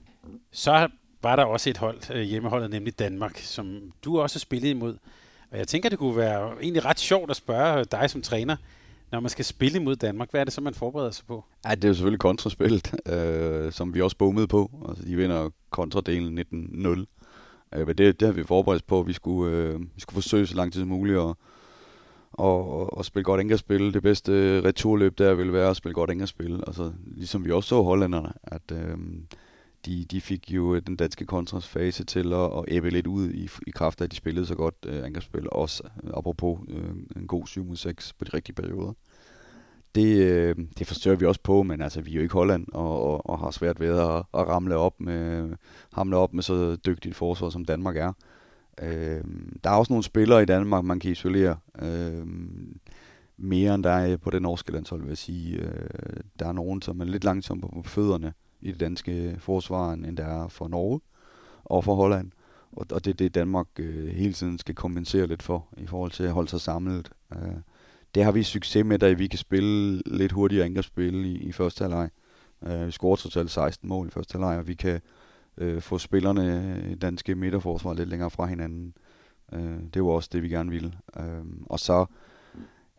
Så var der også et hold, øh, hjemmeholdet, nemlig Danmark, som du også spillede imod. Og jeg tænker, det kunne være egentlig ret sjovt at spørge dig som træner, når man skal spille mod Danmark, hvad er det så, man forbereder sig på? Ja, det er jo selvfølgelig kontraspillet, øh, som vi også bommede på. Altså, de vinder kontradelen 19-0. Øh, men det, det har vi forberedt på. Vi skulle, øh, vi skulle forsøge så lang tid som muligt at, og, og spille godt angrebsspil. Det bedste øh, returløb der vil være at spille godt angrebsspil. Altså, ligesom vi også så hollænderne, at øh, de, de fik jo øh, den danske kontrasfase til at, at æbbe lidt ud i, i kraft af, at de spillede så godt øh, angrebsspil. Også øh, apropos øh, en god 7 mod 6 på de rigtige perioder. Det, øh, det forstørrer vi også på, men altså, vi er jo ikke Holland og, og, og har svært ved at, at ramle op med, hamle op med så dygtigt forsvar, som Danmark er. Øh, der er også nogle spillere i Danmark, man kan isolere. Øh, mere end der er på det norske landshold, vil jeg sige. Øh, der er nogen, som er lidt langsomme på fødderne i det danske forsvar, end der er for Norge og for Holland. Og, og det er det, Danmark øh, hele tiden skal kompensere lidt for, i forhold til at holde sig samlet. Øh, det har vi succes med, da vi kan spille lidt hurtigere angrebsspil i, i første halvleg. Øh, vi scorer totalt 16 mål i første halvleg, og vi kan øh, få spillerne i danske midterforsvar lidt længere fra hinanden. Øh, det var også det, vi gerne ville. Øh, og så øh,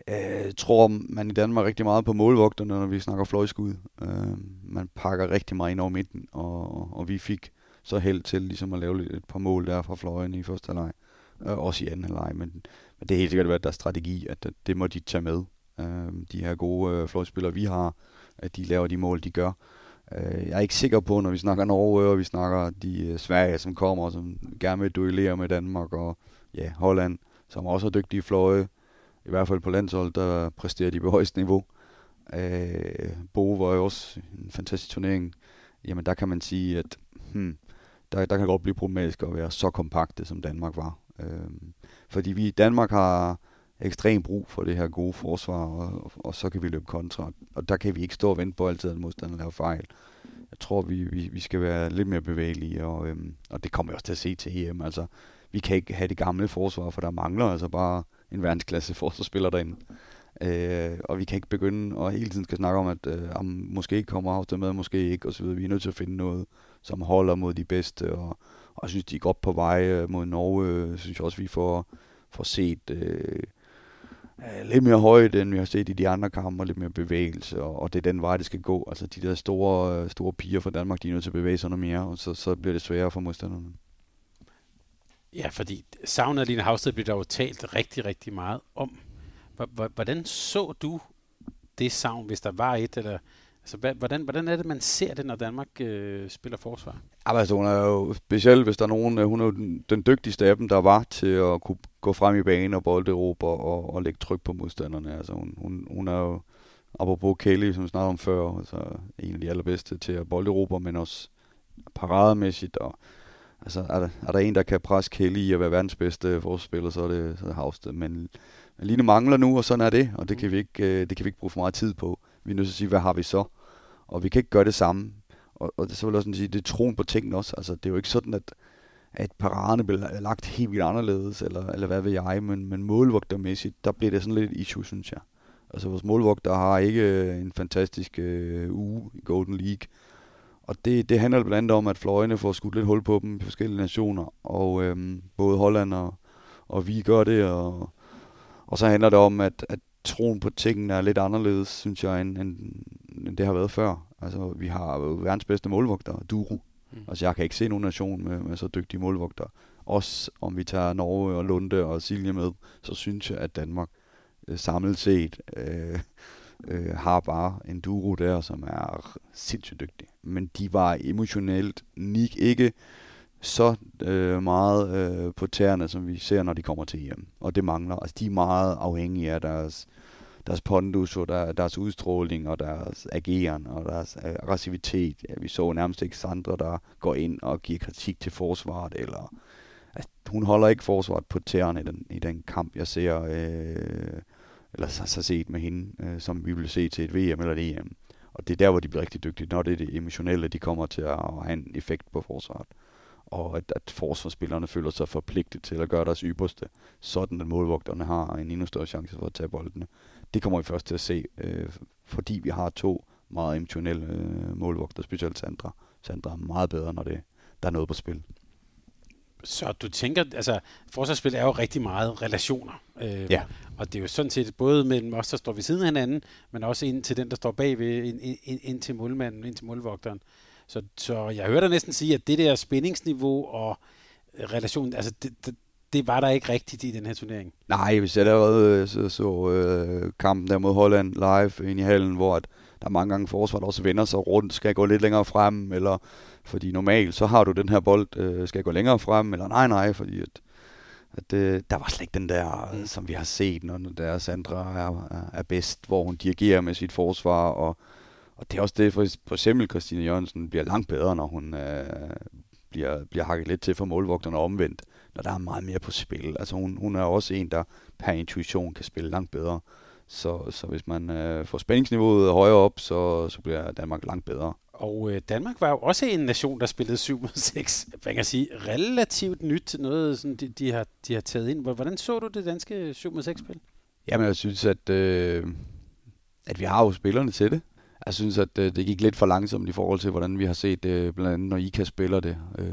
Øh, tror man i Danmark rigtig meget på målvogterne, når vi snakker fløjskud. Øh, man pakker rigtig meget ind over midten, og, og vi fik så held til ligesom at lave et par mål der fra fløjen i første halvleg. Øh, også i anden halvleg, men, men det er helt sikkert været deres strategi, at det må de tage med. Øh, de her gode øh, fløjspillere, vi har, at de laver de mål, de gør. Øh, jeg er ikke sikker på, når vi snakker Norge, og vi snakker de øh, Sverige, som kommer, som gerne vil duellere med Danmark, og ja, Holland, som også er dygtige fløje, i hvert fald på landshold, der præsterer de på højst niveau. Øh, Bo var jo også en fantastisk turnering. Jamen der kan man sige, at hmm, der, der kan godt blive problematisk at være så kompakte, som Danmark var. Øh, fordi vi i Danmark har ekstrem brug for det her gode forsvar, og, og så kan vi løbe kontra. Og der kan vi ikke stå og vente på altid, at modstanderen laver fejl. Jeg tror, vi, vi, vi skal være lidt mere bevægelige, og, øhm, og det kommer vi også til at se til EM. Altså, vi kan ikke have det gamle forsvar, for der mangler altså bare en verdensklasse forsvarsspiller derinde. Øh, og vi kan ikke begynde og hele tiden skal snakke om, at øh, om måske kommer Havsted med, måske ikke, og så videre. Vi er nødt til at finde noget, som holder mod de bedste, og, og jeg synes, de er godt på vej øh, mod Norge. Øh, jeg synes også, vi får, får set øh, øh, lidt mere højt, end vi har set i de andre kampe, og lidt mere bevægelse, og, og det er den vej, det skal gå. Altså de der store, store piger fra Danmark, de er nødt til at bevæge sig noget mere, og så, så bliver det sværere for modstanderne. Ja, fordi savnet af Line Havsted bliver der jo talt rigtig, rigtig meget om. Hvordan så du det savn, hvis der var et, eller Altså, hvordan, hvordan er det, man ser det, når Danmark øh, spiller forsvar? Altså, hun er jo specielt, hvis der er nogen, øh, hun er jo den, den dygtigste af dem, der var til at kunne gå frem i banen og bolderober og, og lægge tryk på modstanderne. Altså, hun, hun, hun er jo, apropos Kelly, som vi snakkede om før, altså, en af de allerbedste til at bolderober, men også parademæssigt. Og, altså, er der, er der en, der kan presse Kelly i at være verdens bedste forsvarsspiller, så er det, så er det Havsted. Men Line mangler nu, og sådan er det, og det kan vi ikke, øh, det kan vi ikke bruge for meget tid på. Vi er nødt til at sige, hvad har vi så? Og vi kan ikke gøre det samme. Og, og så vil jeg også sige, det er troen på tingene også. Altså, det er jo ikke sådan, at, at paraderne bliver lagt helt vildt anderledes, eller, eller hvad ved jeg, men, men målvogtermæssigt, der bliver det sådan lidt issue, synes jeg. Altså vores målvogter har ikke øh, en fantastisk øh, uge i Golden League. Og det, det handler blandt andet om, at fløjene får skudt lidt hul på dem i forskellige nationer. Og øhm, både Holland og, og vi gør det. Og, og så handler det om, at, at troen på tingene er lidt anderledes, synes jeg, end, end, end det har været før. Altså, vi har jo verdens bedste målvogter, Duro. Mm. Altså jeg kan ikke se nogen nation med, med så dygtige målvogter. Også om vi tager Norge og Lunde og Silje med, så synes jeg, at Danmark øh, samlet set øh, øh, har bare en duo der, som er sindssygt dygtig. Men de var emotionelt ikke så øh, meget øh, på tæerne, som vi ser, når de kommer til hjem. Og det mangler. Altså, de er meget afhængige af deres, deres pondus og der, deres udstråling og deres ageren og deres øh, aggressivitet. Ja, vi så nærmest ikke Sandra, der går ind og giver kritik til forsvaret. Eller, altså, hun holder ikke forsvaret på tæerne i den, i den kamp, jeg ser, øh, eller så, så set med hende, øh, som vi vil se til et VM eller et EM. Og det er der, hvor de bliver rigtig dygtige, når det er det emotionelle, de kommer til at have en effekt på forsvaret og at, at forsvarsspillerne føler sig forpligtet til at gøre deres ypperste, sådan at målvogterne har en endnu større chance for at tage boldene. Det kommer vi først til at se, øh, fordi vi har to meget emotionelle øh, målvogter, specielt Sandra. Sandra er meget bedre, når det, der er noget på spil. Så du tænker, altså forsvarsspil er jo rigtig meget relationer. Øh, ja. Og det er jo sådan set både mellem os, der står ved siden af hinanden, men også ind til den, der står bagved, ind, ind, ind til målmanden, ind til målvogteren. Så, så jeg hører dig næsten sige, at det der spændingsniveau og relation, altså det, det, det var der ikke rigtigt i den her turnering. Nej, hvis jeg lavede så, så øh, kampen der mod Holland live ind i hallen, hvor at der mange gange forsvaret også vender sig rundt, skal jeg gå lidt længere frem, eller fordi normalt så har du den her bold, øh, skal jeg gå længere frem, eller nej nej, fordi at, at øh, der var slet ikke den der, mm. som vi har set, når der Sandra er, er, er bedst, hvor hun dirigerer med sit forsvar, og og det er også det, for, for eksempel Christine Jørgensen bliver langt bedre, når hun øh, bliver, bliver hakket lidt til for målvogterne omvendt, når der er meget mere på spil. Altså hun, hun er også en, der per intuition kan spille langt bedre. Så, så hvis man øh, får spændingsniveauet højere op, så, så bliver Danmark langt bedre. Og øh, Danmark var jo også en nation, der spillede 7 mod 6. Man kan sige relativt nyt, noget sådan, de, de, har, de har taget ind. Hvordan så du det danske 7 mod 6 spil? Jamen jeg synes, at, øh, at vi har jo spillerne til det jeg synes, at øh, det gik lidt for langsomt i forhold til, hvordan vi har set øh, blandt andet når Ika spiller det. Øh,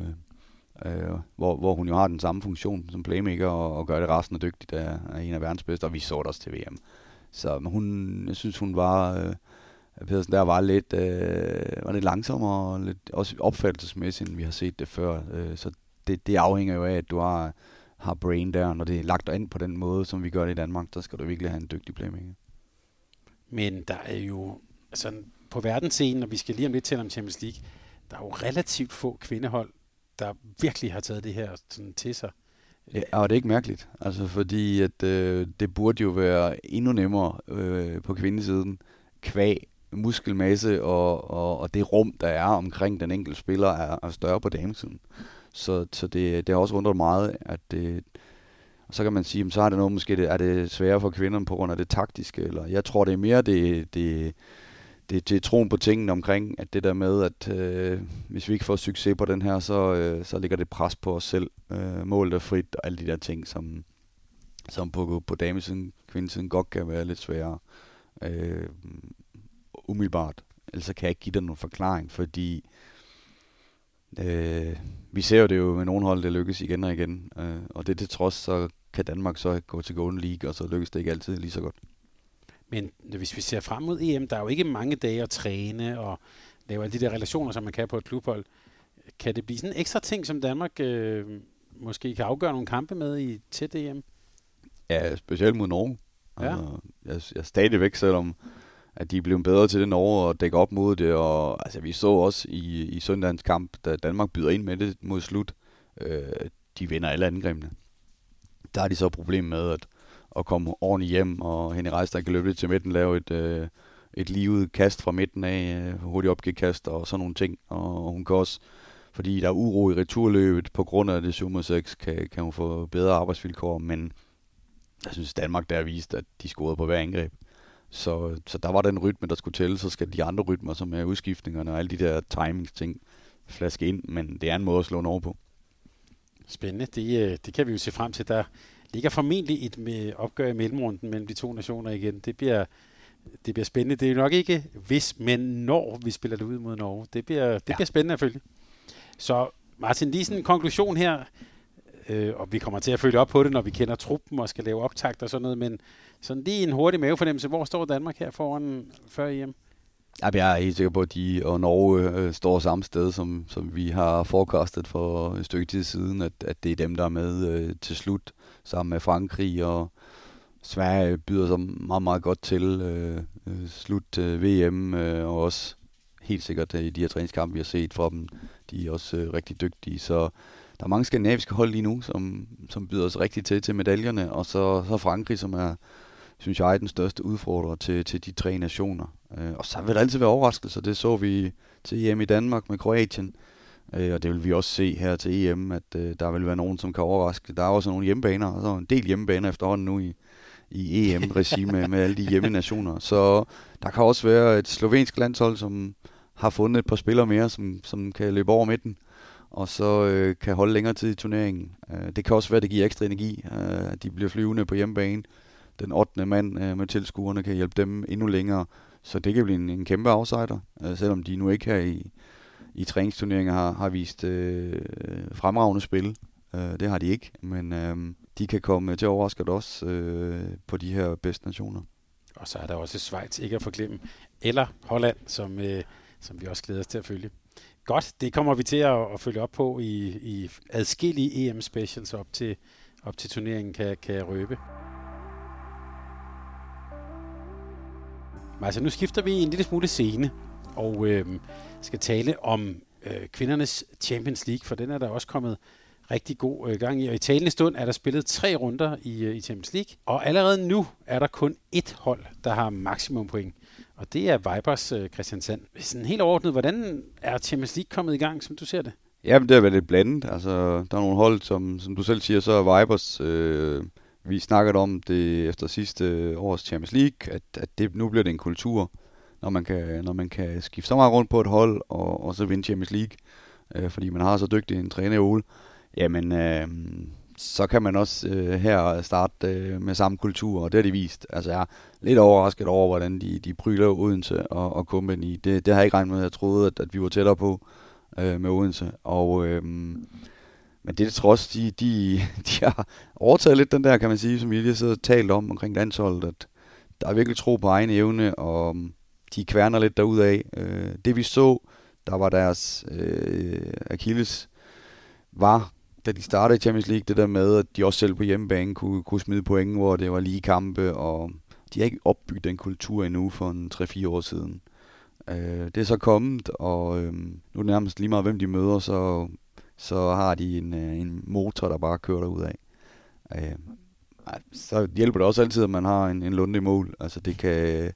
øh, hvor, hvor hun jo har den samme funktion som playmaker og, og gør det resten af dygtigt af, af en af verdens bedste, og vi så det også til VM. Så men hun, jeg synes, hun var... Øh, Pedersen der var lidt, øh, var lidt langsommere og lidt også opfattelsesmæssigt, end vi har set det før. Øh, så det, det afhænger jo af, at du har, har brain der. Når det er lagt ind på den måde, som vi gør det i Danmark, så skal du virkelig have en dygtig playmaker. Men der er jo altså, på verdensscenen, og vi skal lige om lidt tale om Champions League, der er jo relativt få kvindehold, der virkelig har taget det her sådan til sig. Ja, og det er ikke mærkeligt, altså fordi at øh, det burde jo være endnu nemmere øh, på kvindesiden, kvæg, muskelmasse og, og, og det rum, der er omkring den enkelte spiller, er, er større på damesiden. Så, så det, det har også undret meget, at det, og så kan man sige, så er det noget måske, det, er det sværere for kvinderne på grund af det taktiske, eller jeg tror, det er mere det, det, det, det er troen på tingene omkring, at det der med, at øh, hvis vi ikke får succes på den her, så, øh, så ligger det pres på os selv. Øh, målet er frit og alle de der ting, som, som på, på damesiden, kvindesiden godt kan være lidt sværere. Øh, umiddelbart. Ellers kan jeg ikke give dig nogen forklaring, fordi øh, vi ser jo det jo med nogle hold, det lykkes igen og igen. Øh, og det til trods, så kan Danmark så gå til Golden League, og så lykkes det ikke altid lige så godt. Men hvis vi ser frem mod EM, der er jo ikke mange dage at træne og lave alle de der relationer, som man kan på et klubhold. Kan det blive sådan en ekstra ting, som Danmark øh, måske kan afgøre nogle kampe med i tæt EM? Ja, specielt mod Norge. Ja. Altså, jeg, jeg stadigvæk, selvom at de er blevet bedre til det Norge og dække op mod det. Og, altså, vi så også i, i søndagens kamp, da Danmark byder ind med det mod slut, øh, de vinder alle angrebene. Der har de så problem med, at at komme ordentligt hjem, og Henning Reister kan løbe lidt til midten, lave et, øh, et livet kast fra midten af, øh, hurtigt opgekast og sådan nogle ting. Og hun kan også, fordi der er uro i returløbet på grund af det 7-6, kan, kan hun få bedre arbejdsvilkår, men jeg synes Danmark der har vist, at de scorede på hver angreb. Så, så der var den rytme, der skulle tælle, så skal de andre rytmer, som er udskiftningerne og alle de der timings-ting, flaske ind, men det er en måde at slå over på. Spændende. Det, øh, det kan vi jo se frem til. Der ligger formentlig et med opgør i mellemrunden mellem de to nationer igen. Det bliver, det bliver spændende. Det er jo nok ikke hvis, men når vi spiller det ud mod Norge. Det bliver, det ja. bliver spændende at følge. Så Martin, lige sådan en konklusion her, øh, og vi kommer til at følge op på det, når vi kender truppen og skal lave optakt og sådan noget, men sådan lige en hurtig mavefornemmelse. Hvor står Danmark her foran før EM? Ja, jeg er helt sikker på, at de og Norge øh, står samme sted, som, som vi har forecastet for et stykke tid siden, at, at det er dem, der er med øh, til slut, sammen med Frankrig og Sverige byder sig meget, meget godt til øh, øh slut øh, VM, øh, og også helt sikkert øh, i de her træningskampe, vi har set fra dem, de er også øh, rigtig dygtige, så der er mange skandinaviske hold lige nu, som, som byder sig rigtig til til medaljerne, og så, så Frankrig, som er synes jeg, er den største udfordrer til, til de tre nationer. Øh, og så vil der altid være overraskelser. Det så vi til EM i Danmark med Kroatien. Øh, og det vil vi også se her til EM, at øh, der vil være nogen, som kan overraske. Der er også nogle hjemmebaner, og så en del hjemmebaner efterhånden nu i, i EM-regi med, med alle de hjemmenationer. Så der kan også være et slovensk landshold, som har fundet et par spillere mere, som, som kan løbe over midten, og så øh, kan holde længere tid i turneringen. Øh, det kan også være, at det giver ekstra energi, øh, at de bliver flyvende på hjemmebane den 8. mand øh, med tilskuerne kan hjælpe dem endnu længere. Så det kan blive en, en kæmpe outsider, øh, selvom de nu ikke her i, i træningsturneringer har, har vist øh, fremragende spil. Øh, det har de ikke, men øh, de kan komme til at overraske os øh, på de her bedste nationer. Og så er der også Schweiz, ikke at forglemme, eller Holland, som, øh, som vi også glæder os til at følge. Godt, det kommer vi til at, at følge op på i, i adskillige EM-specials op til, op til turneringen, kan, kan jeg røbe. Men altså, nu skifter vi en lille smule scene, og øh, skal tale om øh, kvindernes Champions League, for den er der også kommet rigtig god øh, gang i. Og i talende stund er der spillet tre runder i, øh, i Champions League, og allerede nu er der kun ét hold, der har maksimum point. Og det er Vibers øh, Christiansand. Sådan helt overordnet, hvordan er Champions League kommet i gang, som du ser det? Ja, men det har været lidt blandet. Altså, der er nogle hold, som, som du selv siger, så er Vibers... Øh vi snakkede om det efter sidste øh, års Champions League, at, at det, nu bliver det en kultur, når man kan, når man kan skifte så meget rundt på et hold, og, og så vinde Champions League, øh, fordi man har så dygtig en træner i Ole, jamen øh, så kan man også øh, her starte øh, med samme kultur, og det har de vist. Altså jeg er lidt overrasket over, hvordan de, de pryler Odense og, og Company. Det, det har jeg ikke regnet med, jeg troede, at, at vi var tættere på øh, med Odense, og... Øh, men det er trods, de, de, de har overtaget lidt den der, kan man sige, som vi lige har talt om omkring landsholdet, at der er virkelig tro på egen evne, og øh, de kværner lidt derudad. Øh, det vi så, der var deres øh, Achilles, var, da de startede Champions League, det der med, at de også selv på hjemmebane kunne, kunne smide point, hvor det var lige kampe, og de har ikke opbygget den kultur endnu for en 3-4 år siden. Øh, det er så kommet, og øh, nu er det nærmest lige meget, hvem de møder, så så har de en, øh, en motor, der bare kører derud af. Øh, så hjælper det også altid, at man har en, en lunde i mål. Altså det kan,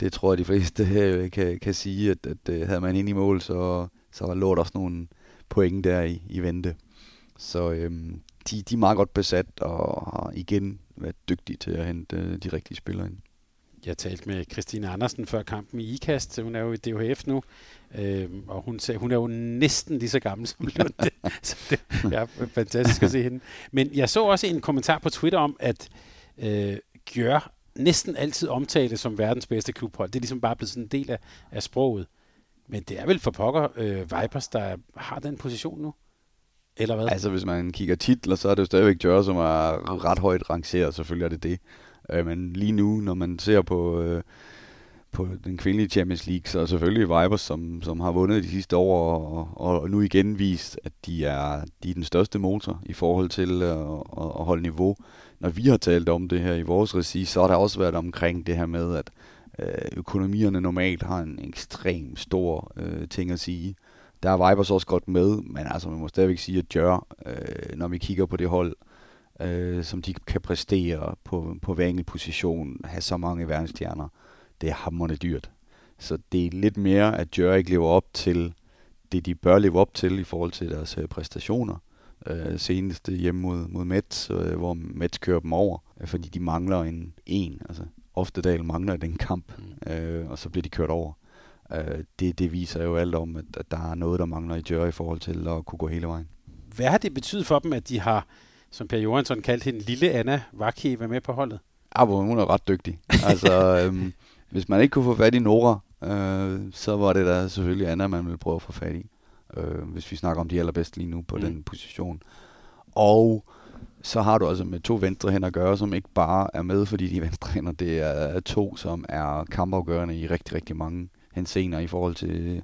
det tror jeg de fleste øh, kan, kan sige, at, at, at havde man ind i mål, så, så lå der også nogle point der i, i vente. Så øhm, de, de er meget godt besat og har igen været dygtige til at hente øh, de rigtige spillere ind. Jeg talte med Christine Andersen før kampen i IKAST. Hun er jo i DHF nu, øh, og hun sagde, hun er jo næsten lige så gammel som Lunde. så det er fantastisk at se hende. Men jeg så også en kommentar på Twitter om, at øh, Gjør næsten altid omtale som verdens bedste klubhold. Det er ligesom bare blevet sådan en del af, af sproget. Men det er vel for pokker øh, Vipers, der har den position nu? Eller hvad? Altså, hvis man kigger titler, så er det jo stadigvæk Gjør, som er ret højt rangeret. Selvfølgelig er det det. Øh, men lige nu, når man ser på, øh, på den kvindelige Champions League, så er selvfølgelig Vibers, som, som har vundet de sidste år, og, og nu igen vist, at de er, de er den største motor i forhold til øh, at, at holde niveau. Når vi har talt om det her i vores regi, så har der også været omkring det her med, at øh, økonomierne normalt har en ekstrem stor øh, ting at sige. Der er Vibers også godt med, men altså man må stadigvæk sige, at Jør, øh, når vi kigger på det hold, øh, som de kan præstere på, på hver enkelt position, have så mange verdensstjerner, det er hammerende dyrt. Så det er lidt mere, at Jør ikke lever op til det, de bør leve op til i forhold til deres øh, præstationer. Øh, senest hjemme mod, mod Mets, øh, hvor Mets kører dem over, øh, fordi de mangler en en. Altså, Oftedal mangler den kamp, mm. øh, og så bliver de kørt over. Øh, det, det viser jo alt om, at, at der er noget, der mangler i Jør i forhold til at kunne gå hele vejen. Hvad har det betydet for dem, at de har som Per Johansson kaldte hende, lille Anna Vaki, være med på holdet? Ja, hun er ret dygtig. altså, øhm, hvis man ikke kunne få fat i Nora, øh, så var det da selvfølgelig Anna, man ville prøve at få fat i. Øh, hvis vi snakker om de allerbedste lige nu på mm. den position. Og så har du altså med to venstre hænder at gøre, som ikke bare er med, fordi de er venstre hænder. Det er to, som er kampafgørende i rigtig, rigtig mange hensener i forhold til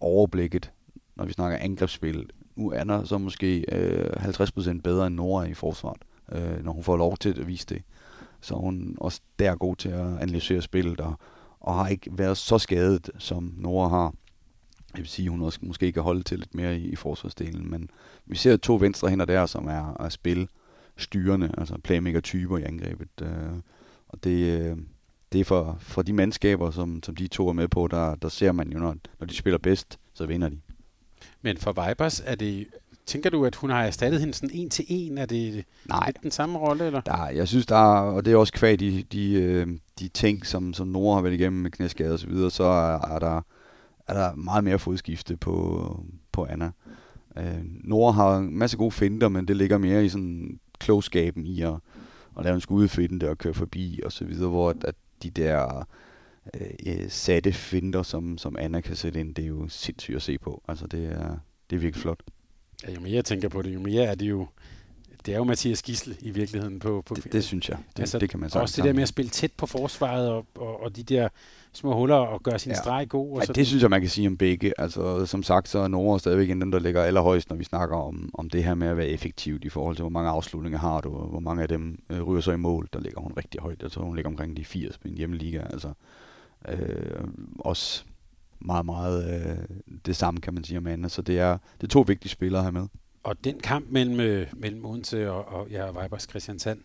overblikket, når vi snakker angrebsspil. Nu er der så måske øh, 50% bedre end Nora i forsvaret, øh, når hun får lov til at vise det. Så hun også der god til at analysere spillet, og, og har ikke været så skadet, som Nora har. Jeg vil sige, at hun også måske kan holde til lidt mere i, i forsvarsdelen, men vi ser to venstre hænder der, som er at spille styrende, altså playmaker-typer i angrebet. Øh, og det, øh, det er for, for de mandskaber, som, som de to er med på, der, der ser man jo, når, når de spiller bedst, så vinder de. Men for Vibers, er det, tænker du, at hun har erstattet hende sådan en til en? Er det Nej. lidt den samme rolle? Eller? Der, jeg synes, der er, og det er også kvad de, de, øh, de ting, som, som Nora har været igennem med knæskade og så videre, så er, er, der, er der meget mere fodskifte på, på Anna. Øh, Nora har en masse gode finder, men det ligger mere i sådan klogskaben i at, at lave en skudefinde og køre forbi og så videre, hvor at, at de der øh, øh satte finder, som, som Anna kan sætte ind, det er jo sindssygt at se på. Altså det er, det er virkelig flot. Ja, jo mere jeg tænker på det, jo mere er det jo det er jo Mathias Gissel i virkeligheden på, på det, det synes jeg. Det, altså, det kan man Også det der med at spille tæt på forsvaret og, og, og de der små huller og gøre sin ja. streg god. Og ja, det synes jeg, man kan sige om begge. Altså, som sagt, så er Nora stadigvæk en dem, der ligger allerhøjst, når vi snakker om, om det her med at være effektivt i forhold til, hvor mange afslutninger har du, og hvor mange af dem øh, ryger så i mål. Der ligger hun rigtig højt. Jeg tror, hun ligger omkring de 80 på en hjemmeliga. Altså, øh, også meget, meget øh, det samme, kan man sige om Anna. Så det er, det er to vigtige spillere her med. Og den kamp mellem, øh, mellem Odense og, og ja, Vibers Christiansand,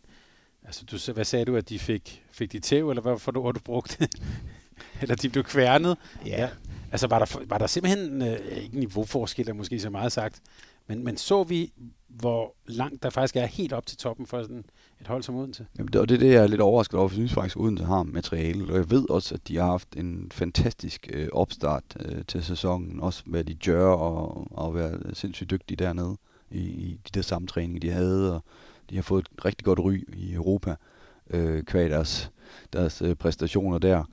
altså du, hvad sagde du, at de fik, fik de tæv, eller hvad for du, du brugte? eller de blev kværnet? Ja. ja. Altså var der, var der simpelthen, øh, ikke niveauforskel, er måske så meget sagt, men, men så vi, hvor langt der faktisk er helt op til toppen for sådan et hold som Odense? Jamen, det, og det er det, jeg er lidt overrasket over, for jeg synes faktisk, at Odense har materiale, og jeg ved også, at de har haft en fantastisk øh, opstart øh, til sæsonen, også hvad de gør, og, og være sindssygt dygtige dernede i, i de der sammentræninger, de havde, og de har fået et rigtig godt ry i Europa, øh, kvad deres, deres øh, præstationer der.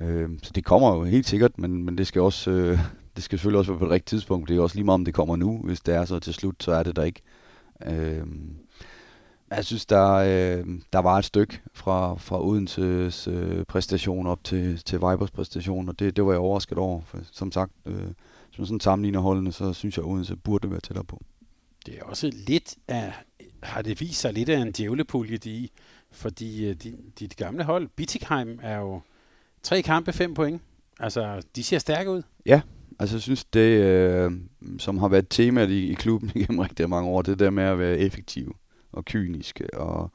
Øh, så det kommer jo helt sikkert, men, men det skal også øh, det skal selvfølgelig også være på et rigtigt tidspunkt. Det er også lige meget, om det kommer nu. Hvis det er så til slut, så er det der ikke. Øh, jeg synes, der, øh, der var et stykke fra, fra Odenses øh, præstation op til, til Vibers præstation, og det, det var jeg overrasket over. For, som sagt, øh, hvis man sådan sammenligner holdene, så synes jeg, at Odense burde være tættere på. Det er også lidt af, har det vist sig lidt af en djævlepulje, de fordi øh, de, de gamle hold, Bittigheim er jo tre kampe, fem point. Altså, de ser stærke ud. Ja, altså jeg synes, det, øh, som har været temaet i, i klubben igennem rigtig mange år, det der med at være effektiv og kynisk. Og,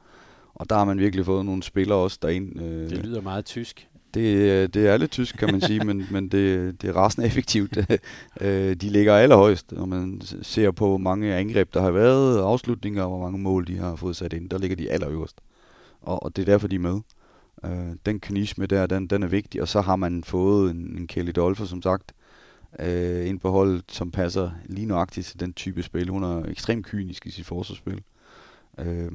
og der har man virkelig fået nogle spillere også derind. Øh, det lyder meget tysk. Det, det er lidt tysk, kan man sige, men, men det, det er resten effektivt. Øh, de ligger allerhøjst, når man ser på mange angreb, der har været, afslutninger og hvor mange mål de har fået sat ind. Der ligger de allerøverst. Og, og det er derfor, de er med. Øh, den kynisme der, den, den er vigtig. Og så har man fået en, en Kelly Dolfer, som sagt, øh, ind på holdet, som passer lige nøjagtigt til den type spil. Hun er ekstremt kynisk i sit forsvarsspil. Øh,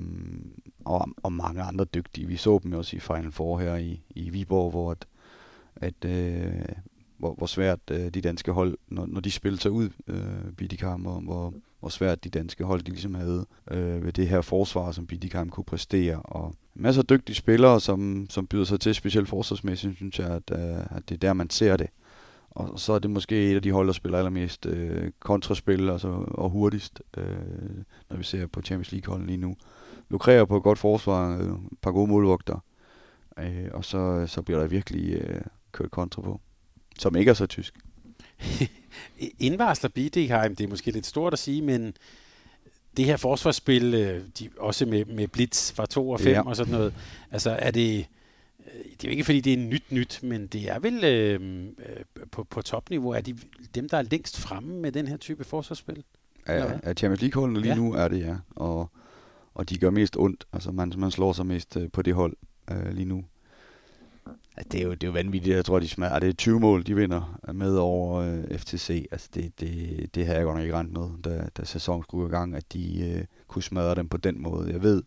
og, og mange andre dygtige. Vi så dem også i Final Four her i, i Viborg, hvor at, at øh, hvor, hvor svært øh, de danske hold, når, når de spiller sig ud, øh, Bidikam, hvor, hvor, hvor svært de danske hold de ligesom havde øh, ved det her forsvar, som Bidikam kunne præstere. Og masser af dygtige spillere, som, som byder sig til, specielt forsvarsmæssigt, synes jeg, at, øh, at det er der, man ser det. Og så er det måske et af de hold, der spiller allermest øh, kontraspil altså, og hurtigst, øh, når vi ser på Champions League-holden lige nu. Lukrerer på et godt forsvar, øh, et par gode målvogter, øh, og så, så bliver der virkelig øh, kørt kontra på, som ikke er så tysk. Indvarsler Bidegheim, det er måske lidt stort at sige, men det her forsvarsspil, øh, de, også med, med blitz fra 2 og 5 ja. og sådan noget, altså er det det er jo ikke fordi, det er nyt nyt, men det er vel øh, øh, på, på topniveau, er de dem, der er længst fremme med den her type forsvarsspil? Ja, ja Champions League-holdene lige ja. nu er det, ja. Og, og de gør mest ondt. Altså man, man slår sig mest øh, på det hold øh, lige nu. Det, er jo, det er jo vanvittigt. Jeg tror, de smager. Det er 20 mål, de vinder med over øh, FTC. Altså det, det, det har jeg godt nok ikke regnet med, da, da sæsonen skulle i gang, at de øh, kunne smadre dem på den måde. Jeg ved,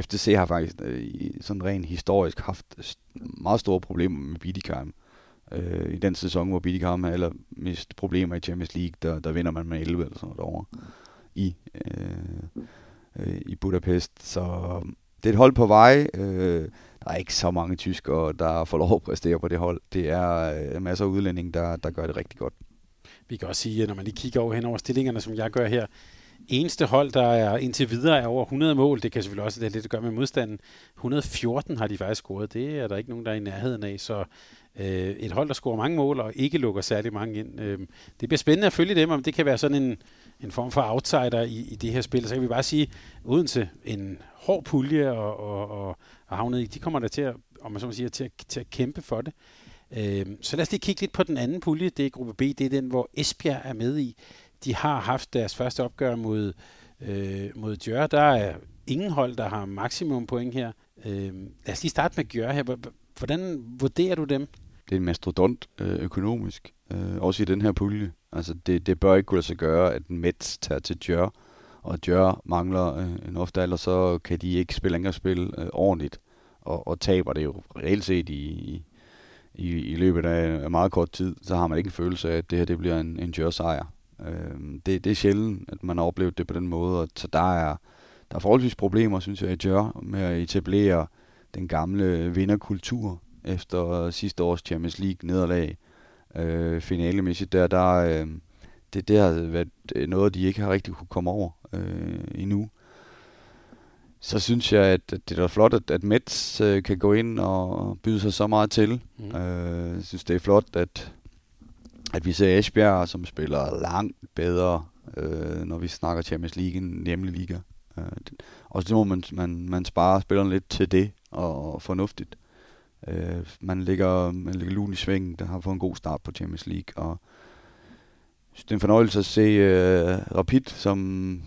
FTC har faktisk øh, sådan rent historisk haft meget store problemer med Bidikheim. Øh, I den sæson, hvor Bidikheim havde eller mest problemer i Champions League, der, der vinder man med 11 eller sådan noget over i, øh, øh, i Budapest. Så det er et hold på vej. Øh, der er ikke så mange tyskere, der får lov at præstere på det hold. Det er øh, masser af udlændinge, der, der gør det rigtig godt. Vi kan også sige, at når man lige kigger over hen over stillingerne, som jeg gør her, eneste hold, der er indtil videre er over 100 mål, det kan selvfølgelig også have lidt at gøre med modstanden. 114 har de faktisk scoret. Det er der ikke nogen, der er i nærheden af. Så øh, et hold, der scorer mange mål og ikke lukker særlig mange ind. Øh, det bliver spændende at følge dem, om det kan være sådan en, en form for outsider i, i det her spil. Så kan vi bare sige, Odense, en hård pulje og, og, og, og havnet i, de kommer der til at, om man så må sige, til at, til at kæmpe for det. Øh, så lad os lige kigge lidt på den anden pulje. Det er gruppe B, det er den, hvor Esbjerg er med i. De har haft deres første opgør mod, øh, mod Djør. Der er ingen hold, der har maksimum point her. Øh, lad os lige starte med Gjør her. Hvordan vurderer du dem? Det er en mastodont øh, økonomisk, øh, også i den her pulje. Altså det, det bør ikke kunne lade sig gøre, at Mets tager til Djør, og Djør mangler øh, en ofte så kan de ikke spille angrebsspil øh, ordentligt, og, og taber det jo reelt set i, i, i løbet af meget kort tid, så har man ikke en følelse af, at det her det bliver en, en Djør sejr. Øh, det, det er sjældent, at man har oplevet det på den måde, og så der er, der er forholdsvis problemer, synes jeg, i Djør med at etablere den gamle vinderkultur efter sidste års Champions League nederlag. Øh, finalemæssigt der, der øh, det, det har været noget, de ikke har rigtig kunne komme over øh, endnu. Så synes jeg, at det er flot, at, at Mets øh, kan gå ind og byde sig så meget til. Mm. Øh, jeg synes, det er flot, at at vi ser Esbjerg, som spiller langt bedre, øh, når vi snakker Champions League end hjemlig liga. Øh, og så må man, man, man spare spillerne lidt til det, og, og fornuftigt. Øh, man ligger, man ligger lun i svingen, der har fået en god start på Champions League, og det er en fornøjelse at se øh, Rapid, som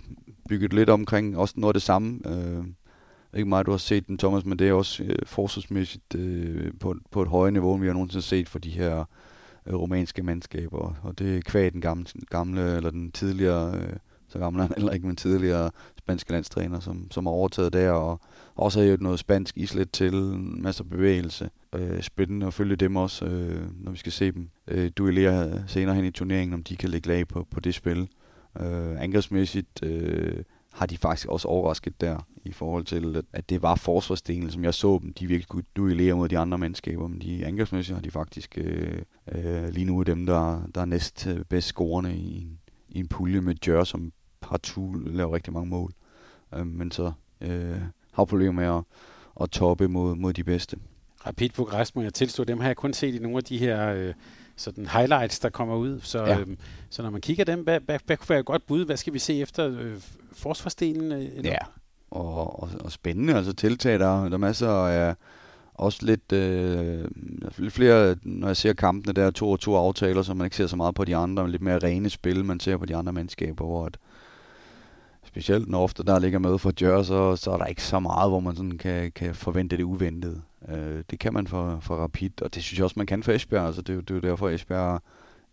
bygget lidt omkring også noget af det samme. Øh, ikke meget, du har set den, Thomas, men det er også øh, forsvarsmæssigt øh, på, på et højere niveau, end vi har nogensinde set for de her øh, romanske mandskaber, og det er kvæg den gamle, gamle eller den tidligere, øh, så gammel eller han heller ikke, men tidligere spanske landstræner, som, som har overtaget der, og også har jo noget spansk islet til, en masse bevægelse. Øh, spændende at følge dem også, øh, når vi skal se dem øh, duellere senere hen i turneringen, om de kan lægge lag på, på det spil. Øh, angrebsmæssigt øh, har de faktisk også overrasket der, i forhold til, at det var forsvarsdelen, som jeg så dem. De virkelig kunne duellere mod de andre mandskaber, men de angrebsmæssigt har de faktisk øh, øh, lige nu er dem, der, der er næst øh, bedst scorende i, en, i en pulje med Jør, som partout laver rigtig mange mål. Øh, men så øh, har problemer med at, at toppe mod, mod de bedste. Rapid på græs, må jeg tilstå, dem har jeg kun set i nogle af de her øh, sådan highlights, der kommer ud. Så, ja. øh, så når man kigger dem, hvad, hvad, hvad kunne være et godt bud? Hvad skal vi se efter øh, forsvarsdelen? Øh, ja, og, og, og spændende altså tiltag. Der, der er masser af også lidt, øh, lidt flere, når jeg ser kampene, der er to og to aftaler, så man ikke ser så meget på de andre, men lidt mere rene spil, man ser på de andre mandskaber, hvor at, specielt når ofte der ligger med for Jør, så, så er der ikke så meget, hvor man sådan kan, kan forvente det uventede. Øh, det kan man for, for Rapid, og det synes jeg også, man kan for Esbjerg. Altså, det, det er jo derfor, Esbjerg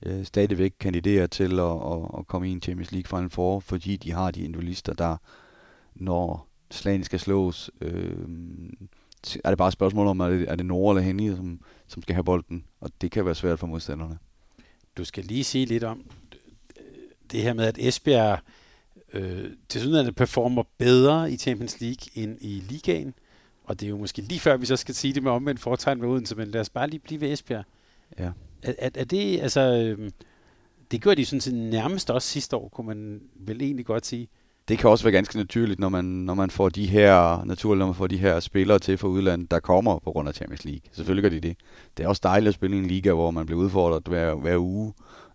øh, stadigvæk kandiderer til at, at, at komme i en Champions League Final Four, fordi de har de individualister, der når slagene skal slås, øh, er det bare et spørgsmål om, er det, er det Nora eller Henny, som, som skal have bolden, og det kan være svært for modstanderne. Du skal lige sige lidt om øh, det her med, at Esbjerg øh, til synligheden performer bedre i Champions League end i ligaen. Og det er jo måske lige før, vi så skal sige det med omvendt foretegn med Odense, men lad os bare lige blive ved Esbjerg. Ja. Er, er, er det, altså, øh, det gjorde de sådan set nærmest også sidste år, kunne man vel egentlig godt sige det kan også være ganske naturligt, når man, når man får de her naturligt, når man får de her spillere til fra udlandet, der kommer på grund af Champions League. Selvfølgelig gør de det. Det er også dejligt at spille i en liga, hvor man bliver udfordret hver, hver uge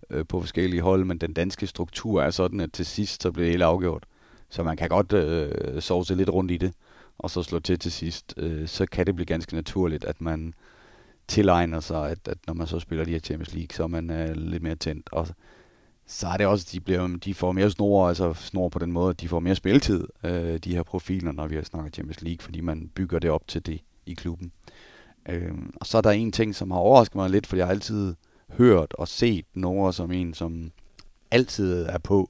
øh, på forskellige hold, men den danske struktur er sådan, at til sidst så bliver det hele afgjort. Så man kan godt øh, sove sig lidt rundt i det, og så slå til til sidst. Øh, så kan det blive ganske naturligt, at man tilegner sig, at, at når man så spiller de her Champions League, så er man øh, lidt mere tændt. Og så er det også, at de, bliver, de får mere snor, altså snor på den måde, at de får mere spilletid, øh, de her profiler, når vi har snakket Champions League, fordi man bygger det op til det i klubben. Øh, og så er der en ting, som har overrasket mig lidt, fordi jeg altid hørt og set Nora som en, som altid er på.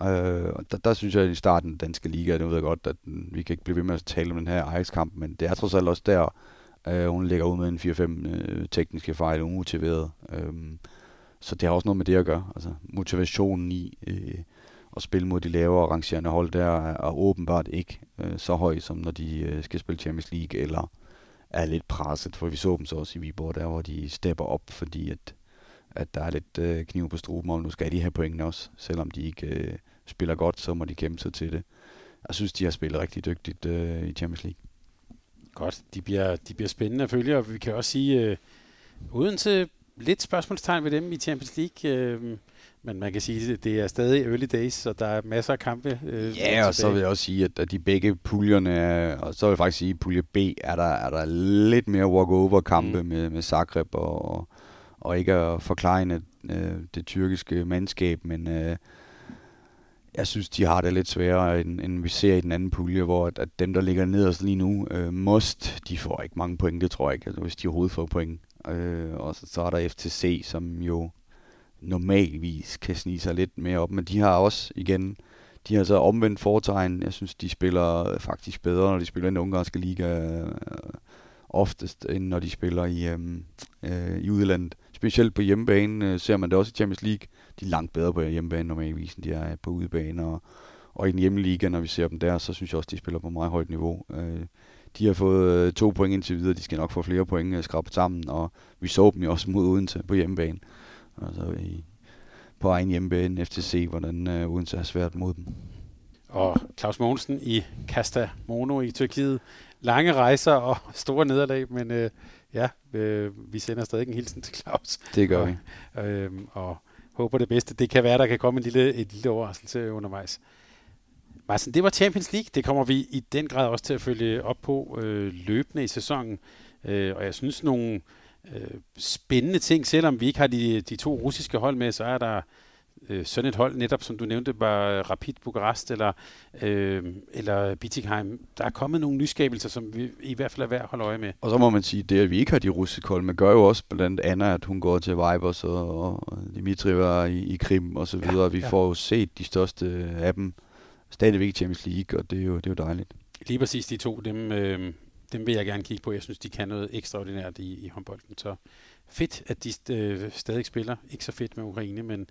Øh, og der, der synes jeg i starten, den danske liga, det ved jeg godt, at vi kan ikke blive ved med at tale om den her Ajax-kamp, men det er trods alt også der, øh, hun ligger ud med en 4-5 øh, tekniske fejl, umotiveret. Øh, så det har også noget med det at gøre. Altså motivationen i øh, at spille mod de lavere rangerende hold, der er, er åbenbart ikke øh, så høj, som når de øh, skal spille Champions League eller er lidt presset, for vi så dem så også i Viborg, der hvor de stepper op, fordi at, at der er lidt øh, kniv på struben, og nu skal de have pointene også, selvom de ikke øh, spiller godt, så må de kæmpe sig til det. Jeg synes, de har spillet rigtig dygtigt øh, i Champions League. Godt, de bliver, de bliver spændende at følge, og vi kan også sige, øh, uden til lidt spørgsmålstegn ved dem i Champions League, øh, men man kan sige, at det er stadig early days, så der er masser af kampe. Øh, ja, og så vil jeg også sige, at, de begge puljerne, og så vil jeg faktisk sige, at pulje B er der, er der lidt mere walk-over-kampe mm. med, med Zagreb, og, og ikke at forklare øh, det tyrkiske mandskab, men øh, jeg synes, de har det lidt sværere, end, end vi ser i den anden pulje, hvor at, at dem, der ligger nederst lige nu, øh, Most, de får ikke mange point, det tror jeg ikke, altså, hvis de overhovedet får point. Øh, og så, så er der FTC, som jo normalvis kan snige sig lidt mere op, men de har også igen, de har så omvendt foretegn. Jeg synes, de spiller faktisk bedre, når de spiller i den ungarske liga øh, oftest, end når de spiller i, øh, øh, i udlandet. Specielt på hjemmebane øh, ser man det også i Champions League. De er langt bedre på hjemmebane normalvis, end de er på udebane. Og, og i den hjemmeliga, når vi ser dem der, så synes jeg også, de spiller på meget højt niveau. Øh, de har fået øh, to point indtil videre. De skal nok få flere point øh, skrabet sammen, og vi så dem jo også mod Odense på hjemmebane. Altså i, på egen hjemmebane, FTC, hvordan øh, Odense har svært mod dem. Og Claus Mogensen i Kasta Mono i Tyrkiet. Lange rejser og store nederlag, men øh, ja, øh, vi sender stadig en hilsen til Claus. Det gør vi. Og, øh, og håber det bedste. Det kan være, der kan komme en lille, et lille overraskelse undervejs. Martin, det var Champions League. Det kommer vi i den grad også til at følge op på øh, løbende i sæsonen. Øh, og jeg synes nogle øh, spændende ting, selvom vi ikke har de, de to russiske hold med, så er der øh, sådan et hold, netop som du nævnte, bare Rapid Bukarest eller, øh, eller Bietigheim. Der er kommet nogle nyskabelser, som vi i hvert fald er værd at holde øje med. Og så må man sige, det at vi ikke har de russiske hold, men gør jo også blandt andet, at hun går til Vibers og, og Dimitri var i, i Krim og så videre. Ja, vi ja. får jo set de største af dem stadigvæk i Champions League, og det er jo, det er jo dejligt. Lige præcis de to, dem, øh, dem vil jeg gerne kigge på. Jeg synes, de kan noget ekstraordinært i, i håndbolden. Så fedt, at de øh, stadig spiller. Ikke så fedt med Ukraine, men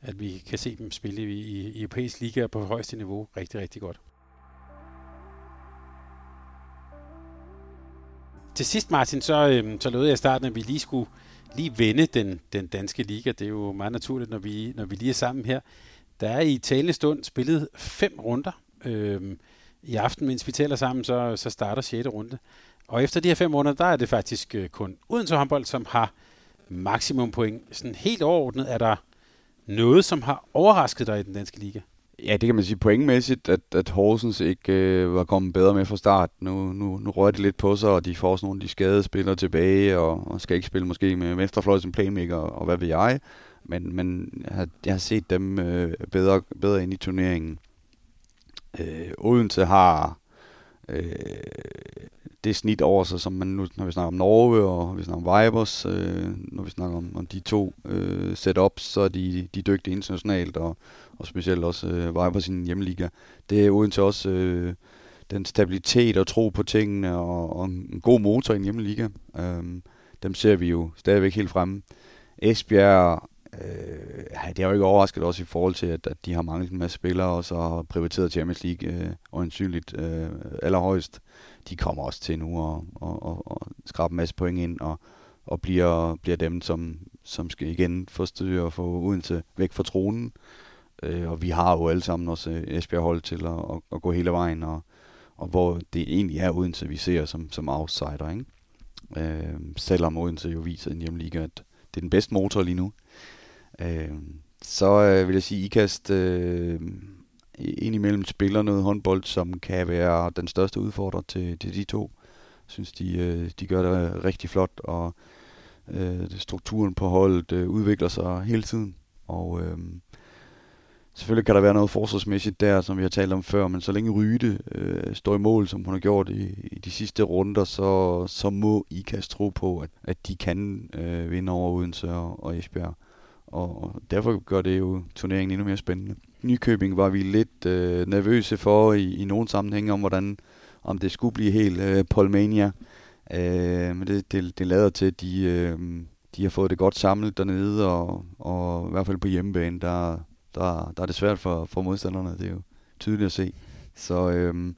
at vi kan se dem spille i, i, i europæisk liga på højeste niveau rigtig, rigtig godt. Til sidst, Martin, så, øh, så lovede jeg i starten, at vi lige skulle lige vende den, den danske liga. Det er jo meget naturligt, når vi, når vi lige er sammen her. Der er i talende stund spillet fem runder. Øh, i aften, mens vi taler sammen, så, så starter 6. runde. Og efter de her fem måneder, der er det faktisk øh, kun Odense håndbold, som har maksimum point. Sådan helt overordnet er der noget, som har overrasket dig i den danske liga. Ja, det kan man sige pointmæssigt, at, at Horsens ikke øh, var kommet bedre med fra start. Nu, nu, nu rører de lidt på sig, og de får sådan nogle af de skadede spillere tilbage, og, og skal ikke spille måske med venstrefløj som playmaker, og hvad ved jeg. Men, men jeg, har, jeg har set dem øh, bedre, bedre ind i turneringen. Øh, Odense har øh, det snit over sig, som man nu, når vi snakker om Norge og vi snakker om Vibers, øh, når vi snakker om, om de to øh, setups, så er de, de dygtige internationalt, og, og specielt også øh, Vibers i hjemmeliga. Det er Odense også øh, den stabilitet og tro på tingene, og, og en god motor i en hjemmeliga. Øh, dem ser vi jo stadigvæk helt fremme. Esbjerg Øh, det er jo ikke overrasket også i forhold til, at, at de har manglet en masse spillere, og så har prioriteret Champions League øh, øjensynligt øh, allerhøjst. De kommer også til nu og, og, og, og skrabe en masse point ind, og, og bliver, bliver dem, som, som skal igen få styr og få Odense væk fra tronen. Øh, og vi har jo alle sammen også øh, Esbjerg hold til at, at, at gå hele vejen, og, og hvor det egentlig er Odense, vi ser som, som outsider. Ikke? Øh, selvom Odense jo viser en hjemliga, at det er den bedste motor lige nu. Øh, så øh, vil jeg sige, IKAST øh, indimellem spiller noget håndbold, som kan være den største udfordrer til, til de to. Jeg synes, de, øh, de gør det rigtig flot, og øh, strukturen på holdet øh, udvikler sig hele tiden. Og øh, selvfølgelig kan der være noget forsvarsmæssigt der, som vi har talt om før, men så længe Ryde øh, står i mål, som hun har gjort i, i de sidste runder, så, så må IKAST tro på, at, at de kan øh, vinde over Odense og, og Esbjerg og derfor gør det jo turneringen endnu mere spændende. Nykøbing var vi lidt øh, nervøse for i, i nogle sammenhænge om, hvordan om det skulle blive helt øh, Polmania. Øh, men det, det, det lader til, at de, øh, de har fået det godt samlet dernede, og, og i hvert fald på hjemmebane, der, der, der er det svært for, for modstanderne, det er jo tydeligt at se. Så øh,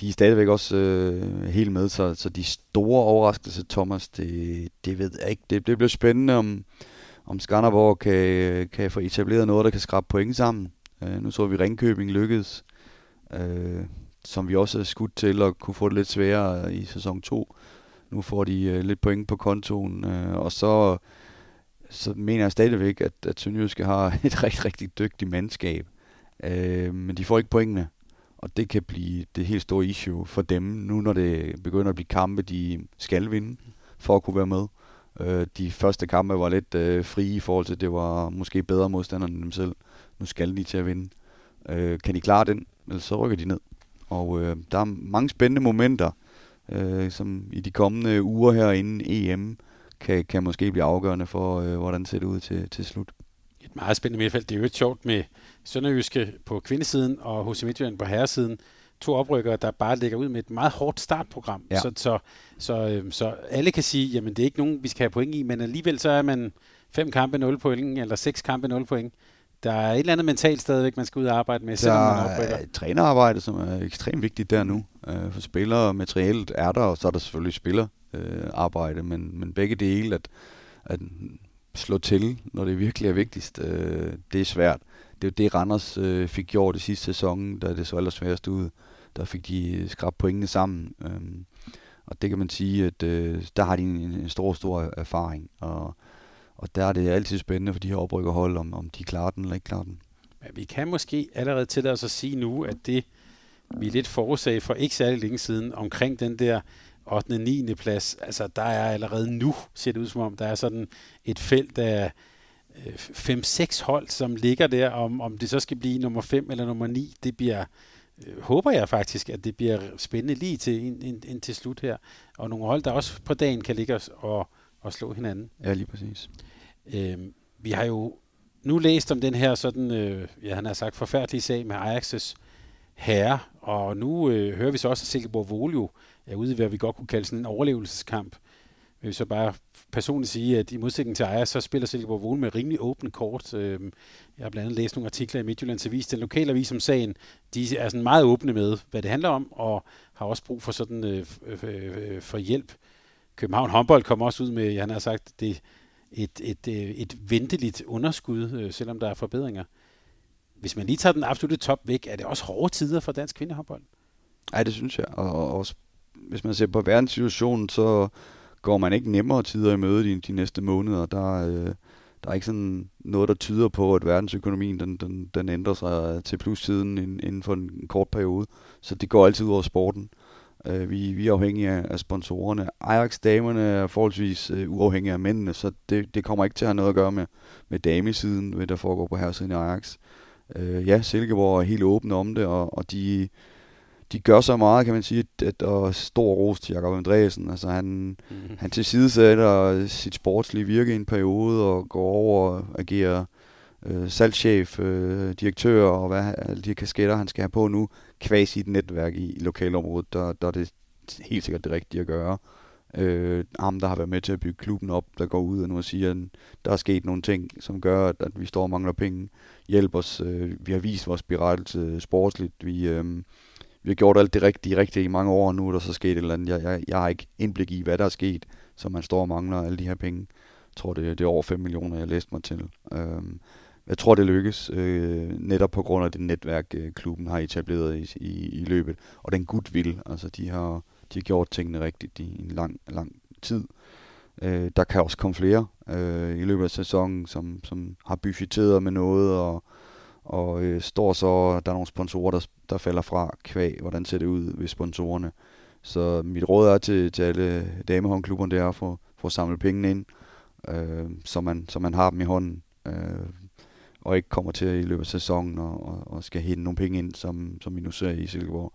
de er stadigvæk også øh, helt med, så, så de store overraskelser, Thomas, det, det ved jeg ikke. Det, det bliver spændende, om, om Skanderborg kan, kan få etableret noget, der kan skrabe point sammen. Øh, nu så vi Ringkøbing lykkedes, øh, som vi også er skudt til at kunne få det lidt sværere i sæson 2. Nu får de øh, lidt point på kontoen, øh, og så, så mener jeg stadigvæk, at, at Sønderjyske har et rigtig, rigtig dygtigt mandskab. Øh, men de får ikke pointene, og det kan blive det helt store issue for dem, nu når det begynder at blive kampe, de skal vinde for at kunne være med. Øh, de første kampe var lidt øh, frie i forhold til, at det var måske bedre modstandere end dem selv. Nu skal de til at vinde. Øh, kan de klare den, eller så rykker de ned. Og øh, der er mange spændende momenter, øh, som i de kommende uger her inden EM, kan, kan måske blive afgørende for, øh, hvordan det ser ud til, til slut. Et meget spændende midtfelt. Det er jo et sjovt med Sønderjyske på kvindesiden og hos Midtjylland på herresiden. To oprykkere, der bare ligger ud med et meget hårdt startprogram. Ja. Så, så, så, øh, så alle kan sige, jamen det er ikke nogen, vi skal have point i, men alligevel så er man fem kampe 0 point, eller seks kampe 0 point. Der er et eller andet mentalt stadigvæk, man skal ud og arbejde med, selvom man oprykker. Er trænerarbejde, som er ekstremt vigtigt der nu. Øh, for spillere materialet er der, og så er der selvfølgelig spillerarbejde, øh, men, men begge dele, at, at slå til, når det virkelig er vigtigst, øh, det er svært. Det er jo det, Randers øh, fik gjort i sidste sæson, da det så ellers sværest ud. Der fik de skrabt pointene sammen. Øhm, og det kan man sige, at øh, der har de en, en stor, stor erfaring. Og, og der er det altid spændende for de her oprykkerhold, om, om de klarer den eller ikke klarer den. Men vi kan måske allerede til os at sige nu, at det, vi lidt forudsagde for ikke særlig længe siden, omkring den der 8. og 9. plads, altså der er allerede nu, ser det ud som om, der er sådan et felt af øh, 5-6 hold, som ligger der, om, om det så skal blive nummer 5 eller nummer 9, det bliver, øh, håber jeg faktisk, at det bliver spændende lige til, ind, ind, ind til slut her. Og nogle hold, der også på dagen kan ligge os og, og slå hinanden. Ja, lige præcis. Øh, vi har jo nu læst om den her sådan, øh, ja, han har sagt, forfærdelige sag med Ajax's herre, og nu øh, hører vi så også, at Silkeborg Volio er ude i, hvad vi godt kunne kalde sådan en overlevelseskamp. Jeg vil så bare personligt sige, at i modsætning til Ajax, så spiller Silkeborg Vågen med rimelig åbne kort. Øhm, jeg har blandt andet læst nogle artikler i Midtjyllands Avis, den lokale avis om sagen. De er sådan meget åbne med, hvad det handler om, og har også brug for sådan øh, øh, øh, for hjælp. København håndbold kommer også ud med, han har sagt, det et, et, et, et venteligt underskud, øh, selvom der er forbedringer. Hvis man lige tager den absolutte top væk, er det også hårde tider for dansk kvindehåndbold? Nej, det synes jeg. Og også, hvis man ser på verdenssituationen, så går man ikke nemmere tider i møde de, de næste måneder. Der, øh, der er ikke sådan noget, der tyder på, at verdensøkonomien den, den, den ændrer sig til plussiden inden for en kort periode. Så det går altid ud over sporten. Øh, vi, vi er afhængige af, af sponsorerne. Ajax-damerne er forholdsvis øh, uafhængige af mændene, så det, det kommer ikke til at have noget at gøre med, med damesiden, hvad der foregår på siden i Ajax. Øh, ja, Silkeborg er helt åbne om det, og, og de, de gør så meget, kan man sige, at, og stor ros til Jakob Andreasen. Altså han, mm-hmm. han tilsidesætter sit sportslige virke i en periode og går over og agerer øh, salgschef, øh, direktør og hvad alle de kasketter, han skal have på nu, kvæs i et netværk i, i lokalområdet, der, der er det helt sikkert det rigtige at gøre. Øh, ham, der har været med til at bygge klubben op, der går ud og nu og siger, at der er sket nogle ting, som gør, at, at vi står og mangler penge. Hjælp os. Øh, vi har vist vores berettelse sportsligt. Vi, øh, vi har gjort alt det rigtige, rigtige i mange år, og nu er der så sket et eller andet. Jeg, jeg, jeg har ikke indblik i, hvad der er sket, så man står og mangler alle de her penge. Jeg tror, det, det er over 5 millioner, jeg læste mig til. Øhm, jeg tror, det lykkes, øh, netop på grund af det netværk, øh, klubben har etableret i, i, i løbet. Og den goodwill, altså de har, de har gjort tingene rigtigt i en lang, lang tid. Øh, der kan også komme flere øh, i løbet af sæsonen, som, som har budgetteret med noget, og, og øh, står så, der er nogle sponsorer, der, der falder fra kvæg, hvordan ser det ud ved sponsorerne. Så mit råd er til, til alle damehåndklubberne, det er at få, få samlet pengene ind, øh, så, man, så man har dem i hånden, øh, og ikke kommer til i løbet af sæsonen og, og, og skal hente nogle penge ind, som, som vi nu ser i Silkeborg.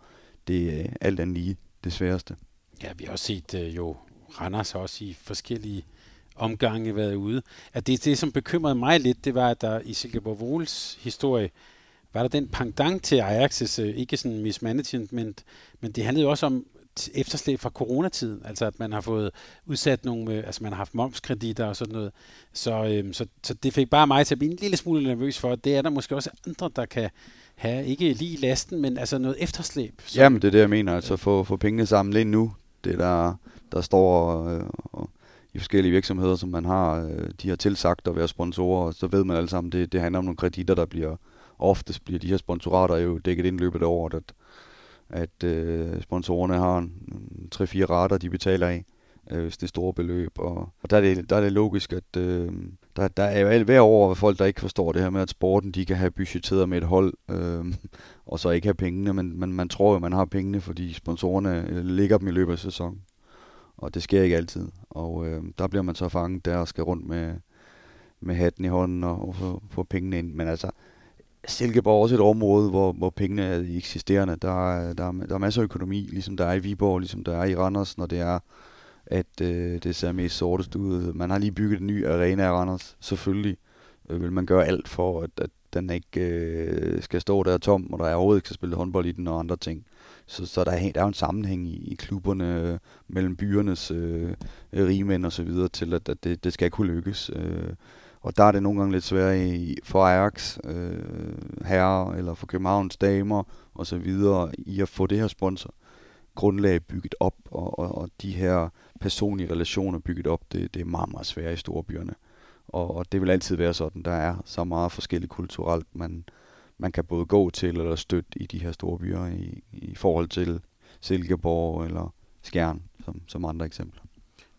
Det er øh, alt andet lige det sværeste. Ja, vi har også set øh, jo Randers også i forskellige omgange været ude. At det, det, som bekymrede mig lidt, det var, at der i Silkeborg Vols historie, var der den pangdang til Ajax' øh, ikke sådan mismanagement, men, men det handlede jo også om efterslæb fra coronatiden, altså at man har fået udsat nogle, øh, altså man har haft momskreditter og sådan noget. Så, øhm, så, så det fik bare mig til at blive en lille smule nervøs for, at det er der måske også andre, der kan have ikke lige lasten, men altså noget efterslæb. Som... Jamen, det er det, jeg mener. Altså få, få pengene samlet ind nu. Det der, der står øh, og, i forskellige virksomheder, som man har, øh, de har tilsagt at være sponsorer, og så ved man alle sammen, det, det handler om nogle kreditter, der bliver, oftest bliver de her sponsorater jo dækket ind i løbet af året, at, at øh, sponsorerne har en, 3-4 rater, de betaler af, øh, hvis det er store beløb. Og, og der, er det, der er det logisk, at øh, der, der er jo hver år folk, der ikke forstår det her med, at sporten de kan have budgetteret med et hold, øh, og så ikke have pengene, men, men man tror jo, man har pengene, fordi sponsorerne øh, ligger dem i løbet af sæsonen. Og det sker ikke altid. Og øh, der bliver man så fanget der og skal rundt med, med hatten i hånden og, og få, få pengene ind. Men altså, Silkeborg er også et område, hvor, hvor pengene er eksisterende. Der er, der, er, der er masser af økonomi, ligesom der er i Viborg, ligesom der er i Randers, når det er, at øh, det ser mest sortest ud. Man har lige bygget en ny arena i Randers. Selvfølgelig øh, vil man gøre alt for, at, at den ikke øh, skal stå der tom, og der er overhovedet ikke skal spille håndbold i den og andre ting. Så, så der, er, der er jo en sammenhæng i, i klubberne øh, mellem byernes øh, rigmænd og så videre til, at, at det, det skal kunne lykkes. Øh, og der er det nogle gange lidt svært i, for Ajax øh, herrer, eller for Københavns damer og så videre, i at få det her sponsor grundlag bygget op, og, og, og de her personlige relationer bygget op, det, det er meget, meget svært i storbyerne. Og, og det vil altid være sådan, der er så meget forskelligt kulturelt, man, man kan både gå til eller støtte i de her store byer i, i forhold til Silkeborg eller Skjern, som, som andre eksempler.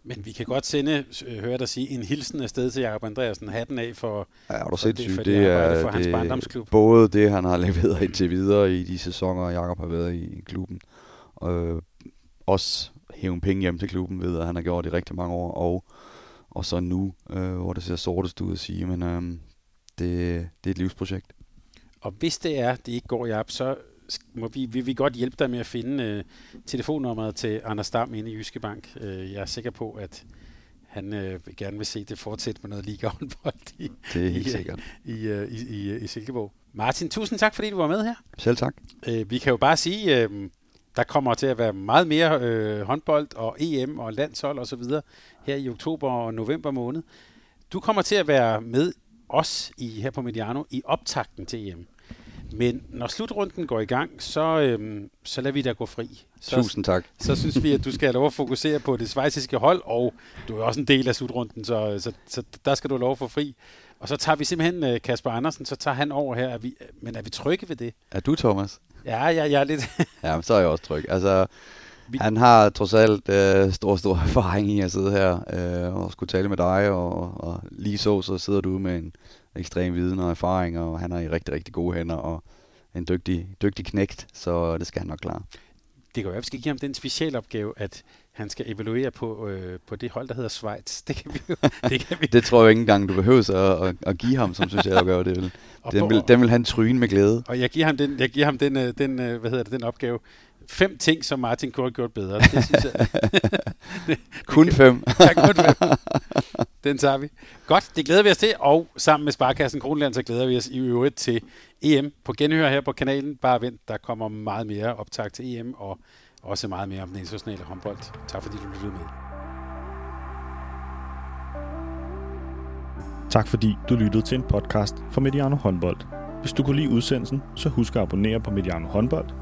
Men vi kan godt sende, øh, høre dig sige, en hilsen afsted til Jakob Andreasen. Hatten af for, ja, for, det, for det, det er for hans det, barndomsklub. Både det, han har leveret indtil videre i de sæsoner, Jakob har været i klubben. Øh, også hæve penge hjem til klubben ved, at han har gjort det i rigtig mange år. Og, og så nu, øh, hvor det ser sortest ud at sige, men øh, det, det er et livsprojekt. Og hvis det er, det ikke går i app, så må vi, vil vi godt hjælpe dig med at finde øh, telefonnummeret til Anders Dam inde i Jyske Bank. Øh, jeg er sikker på, at han øh, gerne vil se det fortsætte med noget liga i, det er helt i, sikkert. I, i, i, i, i Silkeborg. Martin, tusind tak, fordi du var med her. Selv tak. Øh, vi kan jo bare sige, øh, der kommer til at være meget mere øh, håndbold og EM og landshold og så videre her i oktober og november måned. Du kommer til at være med os i, her på Mediano i optakten til EM. Men når slutrunden går i gang, så, øhm, så lader vi dig gå fri. Så, Tusind tak. Så synes vi, at du skal have lov at fokusere på det svejsiske hold, og du er også en del af slutrunden, så, så, så der skal du have lov at få fri. Og så tager vi simpelthen uh, Kasper Andersen, så tager han over her. Er vi, men er vi trygge ved det? Er du, Thomas? Ja, ja jeg er lidt... ja, men så er jeg også tryg. Altså, vi... han har trods alt uh, stor, stor erfaring i at sidde her uh, og skulle tale med dig, og, og lige så, så sidder du med en ekstrem viden og erfaring, og han er i rigtig, rigtig gode hænder, og en dygtig, dygtig knægt, så det skal han nok klare. Det kan være, at vi skal give ham den specialopgave, at han skal evaluere på, øh, på det hold, der hedder Schweiz. Det kan vi jo. Det, kan vi. det tror jeg ikke engang, du behøver at, at, at give ham som specialopgave. Det vil, den, vil, den vil han tryne med glæde. Og jeg giver ham den, jeg giver ham den, øh, den, øh, hvad hedder det, den opgave fem ting, som Martin kunne have gjort bedre. Det synes jeg. det, kun det fem. ja, kun fem. Den tager vi. Godt, det glæder vi os til, og sammen med Sparkassen Kronland, så glæder vi os i øvrigt til EM på genhør her på kanalen. Bare vent, der kommer meget mere optag til EM, og også meget mere om den internationale håndbold. Tak fordi du lyttede med. Tak fordi du lyttede til en podcast fra Mediano Håndbold. Hvis du kunne lide udsendelsen, så husk at abonnere på Mediano Håndbold,